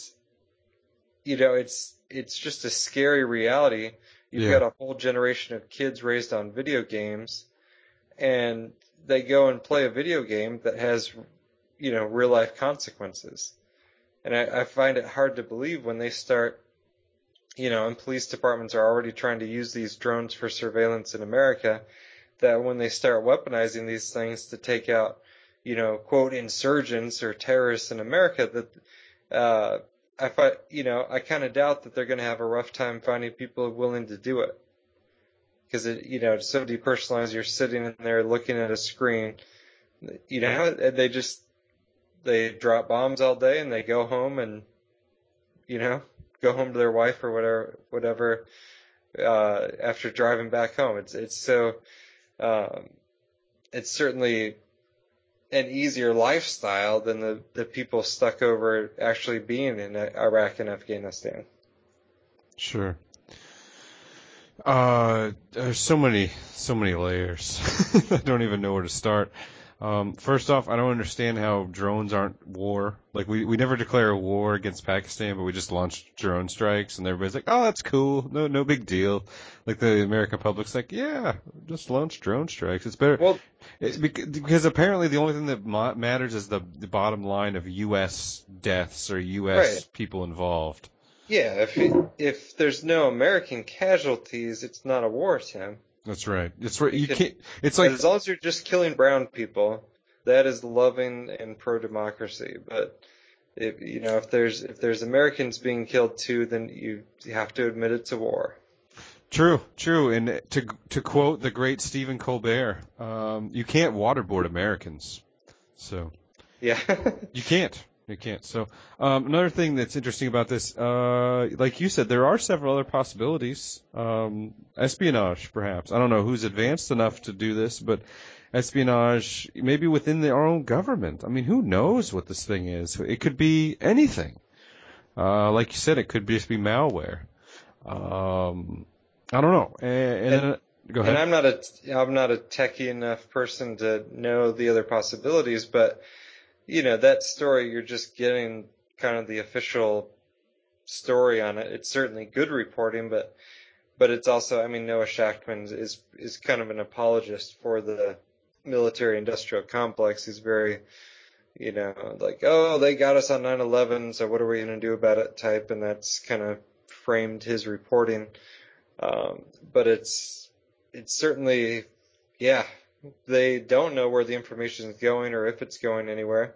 you know, it's it's just a scary reality. You've Yeah. got a whole generation of kids raised on video games, and they go and play a video game that has, you know, real life consequences. And I, I find it hard to believe when they start, you know, and police departments are already trying to use these drones for surveillance in America, that when they start weaponizing these things to take out, you know, quote, insurgents or terrorists in America, that, uh, I find, you know, I kind of doubt that they're going to have a rough time finding people willing to do it. Because it, you know, it's so depersonalized. You're sitting in there looking at a screen. You know, and they just they drop bombs all day and they go home and, you know, go home to their wife or whatever, whatever. Uh, after driving back home, it's it's so, um, it's certainly an easier lifestyle than the, the people stuck over actually being in Iraq and Afghanistan. Sure. Uh, there's so many, so many layers. I don't even know where to start. Um, first off, I don't understand how drones aren't war. Like we, we never declare a war against Pakistan, but we just launch drone strikes, and everybody's like, "Oh, that's cool. No, no big deal." Like the American public's like, "Yeah, just launch drone strikes. It's better." Well, It's bec- because apparently the only thing that matters is the, the bottom line of U.S. deaths or U.S. Right. people involved. yeah, if it, if there's no American casualties, it's not a war, Tim. That's right. It's right. You can- can't. It's like as long as you're just killing brown people, that is loving and pro democracy. But if you know if there's if there's Americans being killed too, then you have to admit it's a war. true, true. And to to quote the great Stephen Colbert, um, you can't waterboard Americans. So Yeah. you can't. You can't. So um, another thing that's interesting about this, uh, like you said, there are several other possibilities. Um, espionage, perhaps. I don't know who's advanced enough to do this, but espionage, maybe within our own government. I mean, who knows what this thing is? It could be anything. Uh, like you said, it could just be malware. Um, I don't know. And, and, then, go ahead. And I'm not a I'm not a techie enough person to know the other possibilities, but you know that story you're just getting kind of the official story on it. It's certainly good reporting, but but it's also I mean Noah Shachtman is is kind of an apologist for the military industrial complex. He's very you know like oh they got us on 9/11, so what are we going to do about it type, and that's kind of framed his reporting. Um, but it's it's certainly yeah they don't know where the information is going or if it's going anywhere.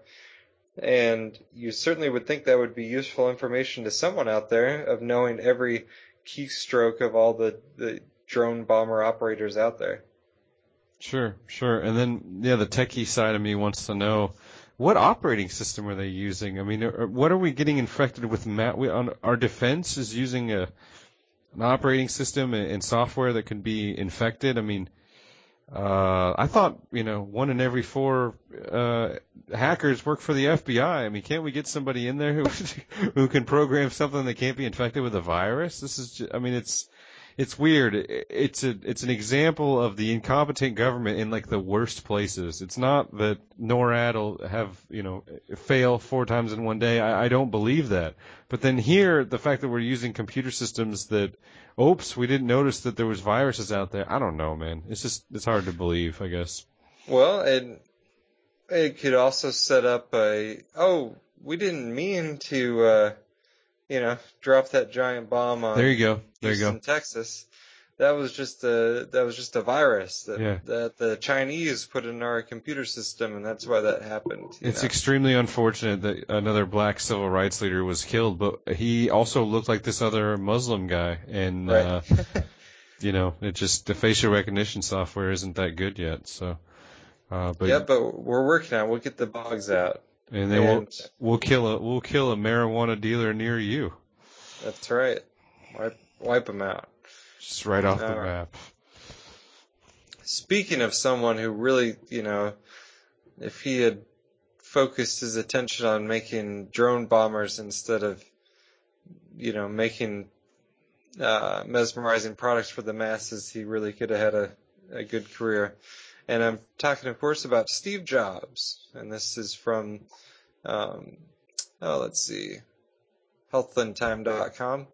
And you certainly would think that would be useful information to someone out there of knowing every keystroke of all the, the drone bomber operators out there. Sure, sure. And then, yeah, the techie side of me wants to know what operating system are they using? I mean, are- what are we getting infected with? Matt, we, on, our defense is using a an operating system and, and software that can be infected. I mean, uh, I thought you know one in every four uh, hackers work for the FBI. I mean, can't we get somebody in there who who can program something that can't be infected with a virus? This is, just, I mean, it's it's weird. It's a it's an example of the incompetent government in like the worst places. It's not that NORAD will have you know fail four times in one day. I, I don't believe that. But then here, the fact that we're using computer systems that, oops, we didn't notice that there was viruses out there. I don't know, man. It's just it's hard to believe. I guess. Well, and it could also set up a oh we didn't mean to. uh you know, drop that giant bomb on there you go. There Houston, you go. Texas. That was just a that was just a virus that Yeah. that the Chinese put in our computer system, and that's why that happened. It's know. extremely unfortunate that another black civil rights leader was killed, but he also looked like this other Muslim guy, and uh, you know, it just the facial recognition software isn't that good yet. So, uh, but yeah, but we're working on. it. We'll get the bugs out. And then we'll we'll kill a we'll kill a marijuana dealer near you, That's right. Wipe wipe them out. just right off the All right. map. Speaking of someone who really, you know, if he had focused his attention on making drone bombers instead of, you know, making uh, mesmerizing products for the masses, he really could have had a, a good career. And I'm talking, of course, about Steve Jobs. And this is from, um, oh, let's see, healthland.time.com.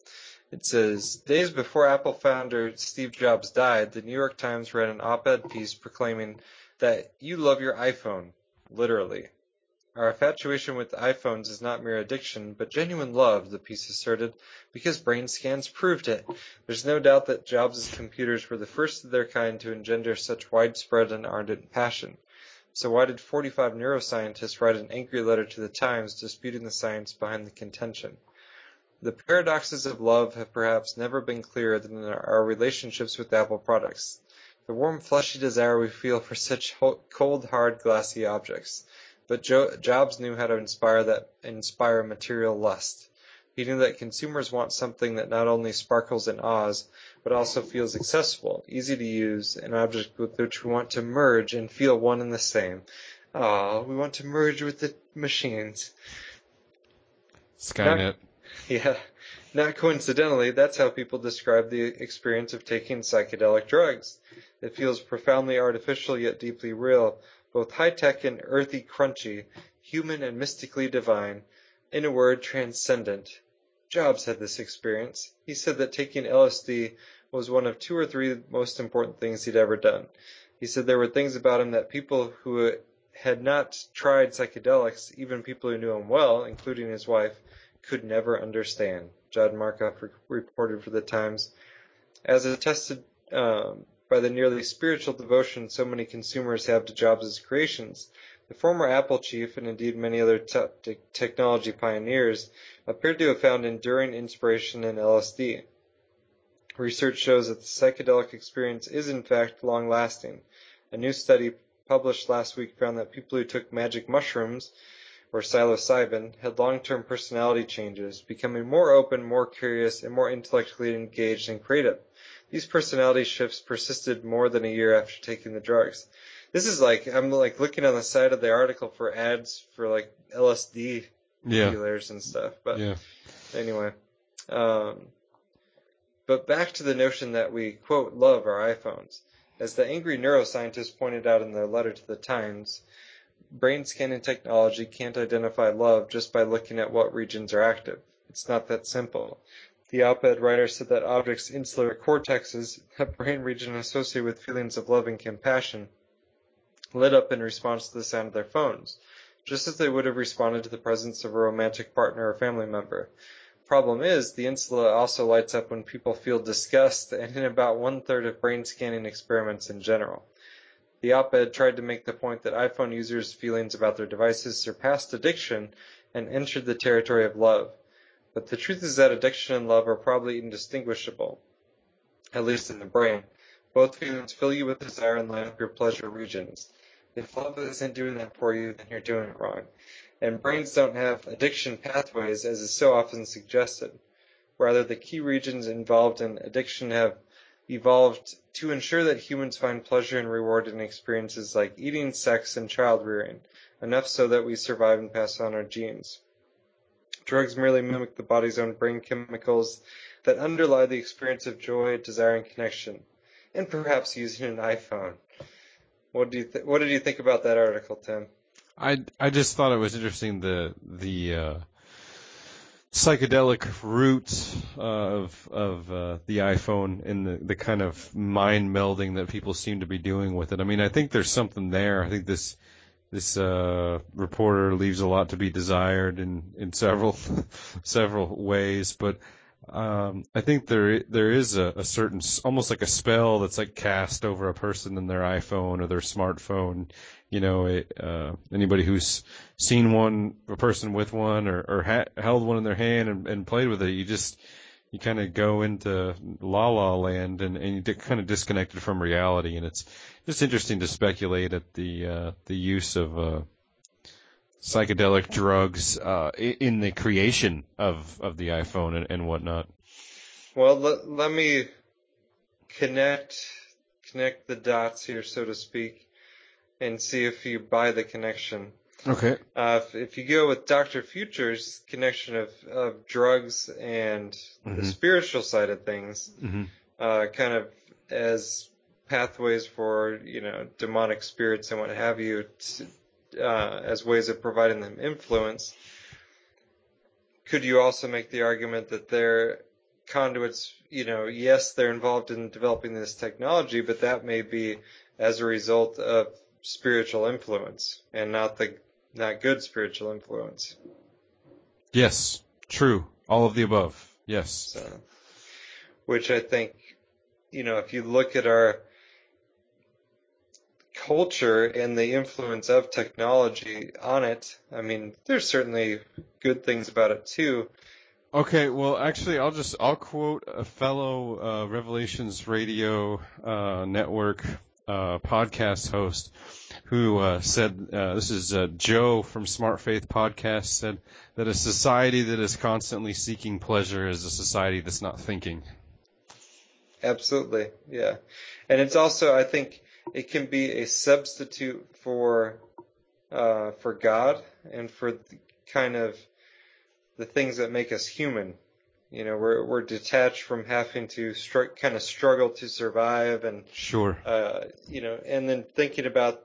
It says, days before Apple founder Steve Jobs died, the New York Times ran an op-ed piece proclaiming that you love your iPhone, literally. Our infatuation with iPhones is not mere addiction, but genuine love, the piece asserted, because brain scans proved it. There's no doubt that Jobs' computers were the first of their kind to engender such widespread and ardent passion. So why did 45 neuroscientists write an angry letter to the Times disputing the science behind the contention? The paradoxes of love have perhaps never been clearer than in our relationships with Apple products. The warm, fleshy desire we feel for such cold, hard, glassy objects. But jo- Jobs knew how to inspire that inspire material lust. He knew that consumers want something that not only sparkles and awes, but also feels accessible, easy to use, an object with which we want to merge and feel one and the same. Ah, we want to merge with the machines. Skynet. Yeah. Not coincidentally, that's how people describe the experience of taking psychedelic drugs. It feels profoundly artificial yet deeply real, both high tech and earthy crunchy, human and mystically divine, in a word, transcendent. Jobs had this experience. He said that taking LSD was one of two or three most important things he'd ever done. He said there were things about him that people who had not tried psychedelics, even people who knew him well, including his wife, could never understand. John Markoff re- reported for the Times. As attested um, by the nearly spiritual devotion so many consumers have to Jobs' creations, the former Apple chief, and indeed many other te- te- technology pioneers, appeared to have found enduring inspiration in LSD. Research shows that the psychedelic experience is in fact long lasting. A new study published last week found that people who took magic mushrooms or psilocybin had long-term personality changes, becoming more open, more curious, and more intellectually engaged and creative. These personality shifts persisted more than a year after taking the drugs. This is like I'm like looking on the side of the article for ads for like LSD Yeah. dealers and stuff. But Yeah. anyway, um, but back to the notion that we quote love our iPhones. As the angry neuroscientist pointed out in their letter to the Times, brain scanning technology can't identify love just by looking at what regions are active. It's not that simple. The op-ed writer said that objects' insular cortexes, a brain region associated with feelings of love and compassion, lit up in response to the sound of their phones, just as they would have responded to the presence of a romantic partner or family member. Problem is, the insula also lights up when people feel disgust and in about one third of brain scanning experiments in general. The op-ed tried to make the point that iPhone users' feelings about their devices surpassed addiction and entered the territory of love. But the truth is that addiction and love are probably indistinguishable, at least in the brain. Both feelings fill you with desire and light up your pleasure regions. If love isn't doing that for you, then you're doing it wrong. And brains don't have addiction pathways as is so often suggested. Rather, the key regions involved in addiction have evolved to ensure that humans find pleasure and reward in experiences like eating, sex, and child rearing, enough so that we survive and pass on our genes. Drugs merely mimic the body's own brain chemicals that underlie the experience of joy, desire, and connection, and perhaps using an iPhone. What do you th- what did you think about that article, Tim? I I just thought it was interesting the the uh, psychedelic roots of of uh, the iPhone and the the kind of mind melding that people seem to be doing with it. I mean, I think there's something there. I think this this uh, reporter leaves a lot to be desired in in several several ways, but um, I think there there is a, a certain almost like a spell that's like cast over a person in their iPhone or their smartphone. You know, it, uh, anybody who's seen one, a person with one, or, or ha- held one in their hand and, and played with it, you just you kind of go into la la land and, and you get kind of disconnected from reality. And it's just interesting to speculate at the uh, the use of uh, psychedelic drugs uh, in the creation of, of the iPhone and, and whatnot. Well, let, let me connect connect the dots here, so to speak, and see if you buy the connection. Okay. Uh, if, if you go with Dr. Future's connection of, of drugs and Mhm. the spiritual side of things, hmm uh, kind of as pathways for, you know, demonic spirits and what have you, to, uh, as ways of providing them influence, could you also make the argument that they're conduits, you know, yes, they're involved in developing this technology, but that may be as a result of spiritual influence and not the, not good spiritual influence. Yes, true. All of the above. Yes. So, which I think, you know, if you look at our culture and the influence of technology on it, I mean, there's certainly good things about it too. Okay, well, actually, I'll just I'll quote a fellow uh, Revelations Radio uh, Network uh, podcast host who uh, said uh, this is uh, Joe from Smart Faith Podcast said that a society that is constantly seeking pleasure is a society that's not thinking. Absolutely, yeah. And it's also, I think, it can be a substitute for uh, for God and for kind of the things that make us human. You know, we're we're detached from having to str- kind of struggle to survive, and Sure. uh, you know, and then thinking about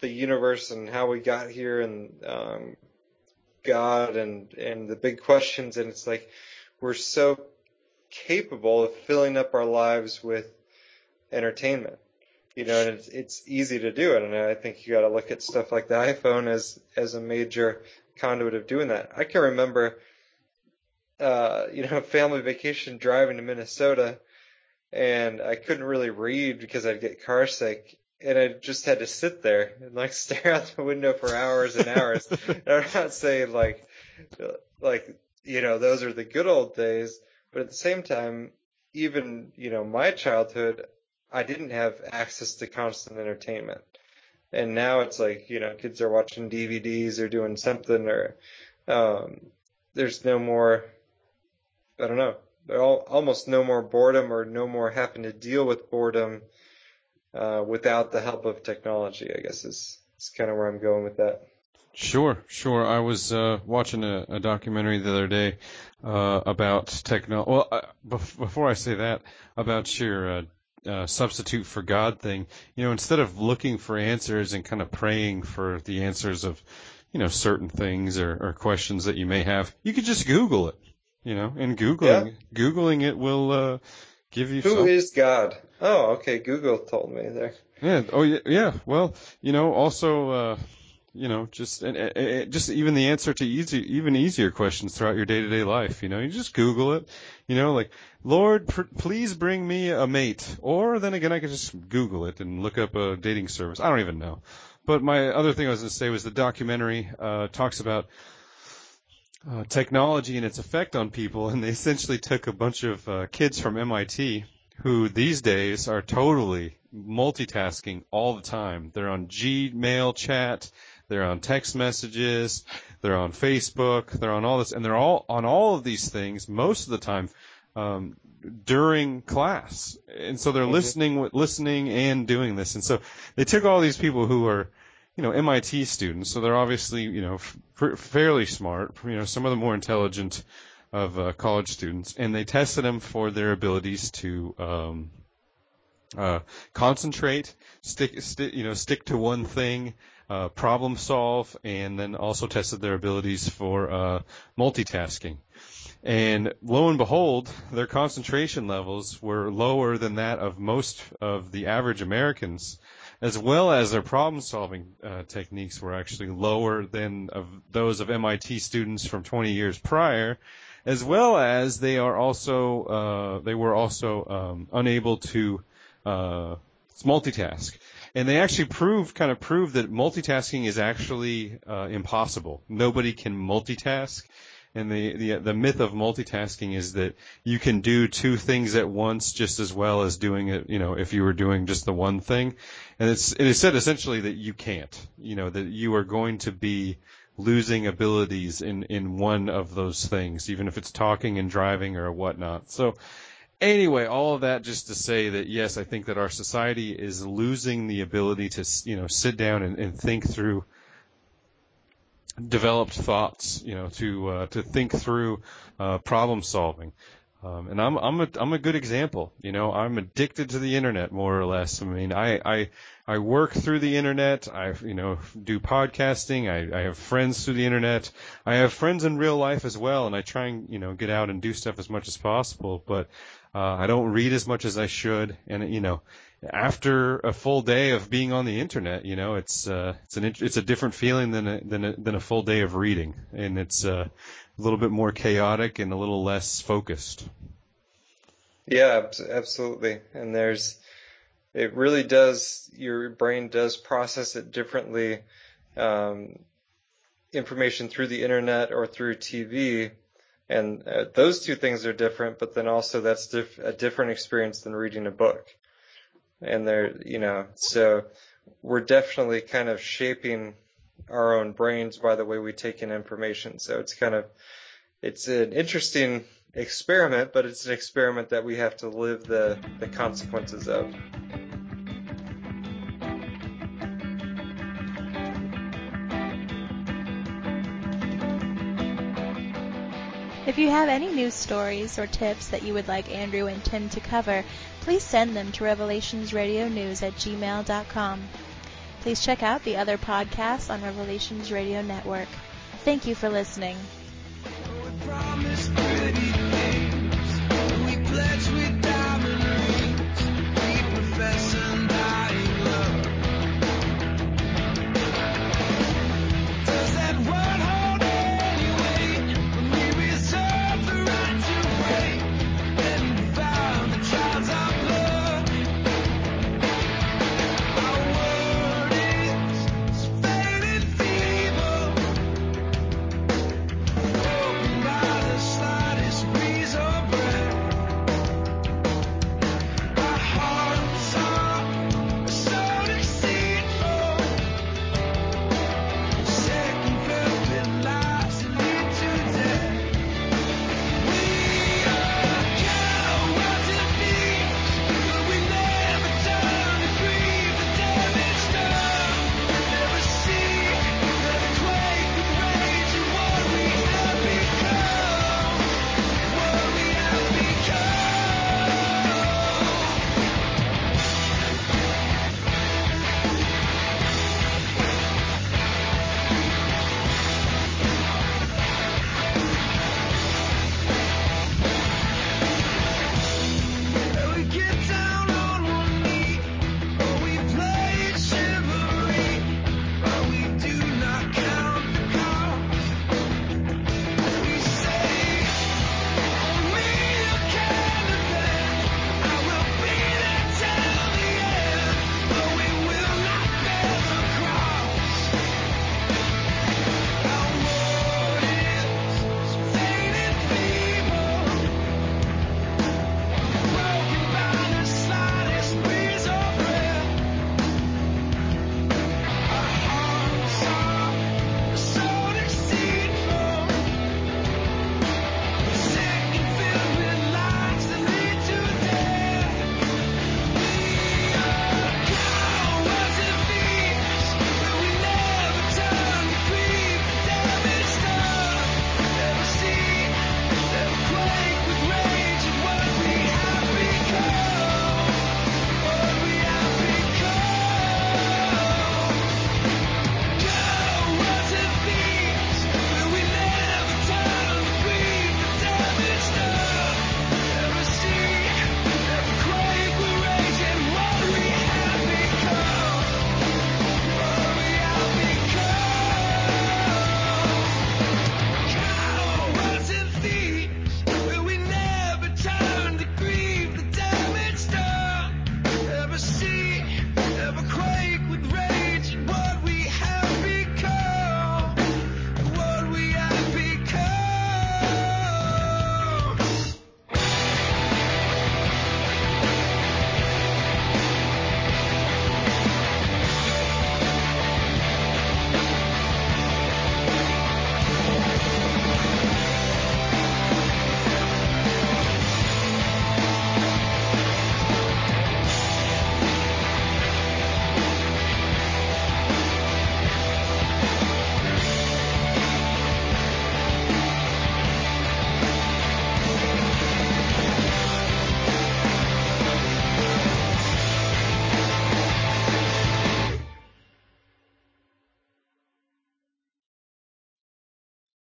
the universe and how we got here, and um, God, and and the big questions, and it's like we're so capable of filling up our lives with entertainment. You know, and it's it's easy to do it, and I think you got to look at stuff like the iPhone as as a major conduit of doing that. I can remember, uh, you know, family vacation driving to Minnesota, and I couldn't really read because I'd get car sick, and I just had to sit there and like stare out the window for hours and hours. and I'm not saying like, like you know, those are the good old days, but at the same time, even you know, my childhood, I didn't have access to constant entertainment. And now it's like, you know, kids are watching DVDs or doing something or, um, there's no more, I don't know, all, almost no more boredom or no more having to deal with boredom, uh, without the help of technology, I guess is, is kind of where I'm going with that. Sure, sure. I was uh, watching a, a documentary the other day uh, about technology. Well, uh, bef- before I say that, about your uh, uh, substitute for God thing, you know, instead of looking for answers and kind of praying for the answers of, you know, certain things or, or questions that you may have, you could just Google it, you know, and Googling, Googling it will uh, give you Who some- is God? Oh, okay. Google told me there. Yeah. Oh, yeah. Yeah. Well, you know, also, uh, you know, just and, and, just even the answer to easy, even easier questions throughout your day-to-day life. You know, you just Google it. You know, like, Lord, pr- please bring me a mate. Or then again, I could just Google it and look up a dating service. I don't even know. But my other thing I was going to say was the documentary uh, talks about uh, technology and its effect on people, and they essentially took a bunch of uh, kids from MIT who these days are totally multitasking all the time. They're on Gmail chat, they're on text messages, they're on Facebook, they're on all this, and they're all on all of these things most of the time. Um, during class, and so they're Mhm. listening, listening and doing this, and so they took all these people who are, you know, MIT students, so they're obviously, you know, f- fairly smart, you know, some of the more intelligent of uh, college students, and they tested them for their abilities to um, uh, concentrate, stick, sti you know, stick to one thing, uh, problem solve, and then also tested their abilities for uh, multitasking. And lo and behold, their concentration levels were lower than that of most of the average Americans, as well as their problem solving uh, techniques were actually lower than of those of MIT students from 20 years prior, as well as they are also uh, they were also um, unable to uh, multitask. And they actually proved, kind of proved that multitasking is actually uh, impossible. Nobody can multitask. And the, the the myth of multitasking is that you can do two things at once just as well as doing it, you know, if you were doing just the one thing. And it's it is said essentially that you can't, you know, that you are going to be losing abilities in in one of those things, even if it's talking and driving or whatnot. So anyway, all of that just to say that yes, I think that our society is losing the ability to you know sit down and, and think through developed thoughts, you know, to uh, to think through uh, problem solving. Um, and I'm I'm a I'm a good example. You know, I'm addicted to the internet more or less. I mean, I I I work through the internet. I you know do podcasting. I I have friends through the internet. I have friends in real life as well, and I try and you know get out and do stuff as much as possible. But uh, I don't read as much as I should, and you know, after a full day of being on the internet, you know, it's uh, it's an it's a different feeling than a, than a, than a full day of reading, and it's uh, a little bit more chaotic and a little less focused. Yeah, absolutely. And there's, it really does, your brain does process it differently. Um, information through the internet or through TV. And uh, those two things are different, but then also that's diff- a different experience than reading a book. And they're, you know, so we're definitely kind of shaping our own brains by the way we take in information. So it's kind of, it's an interesting experiment, but it's an experiment that we have to live the, the consequences of. If you have any news stories or tips that you would like Andrew and Tim to cover, please send them to revelationsradionews at gmail.com. Please check out the other podcasts on Revelations Radio Network. Thank you for listening.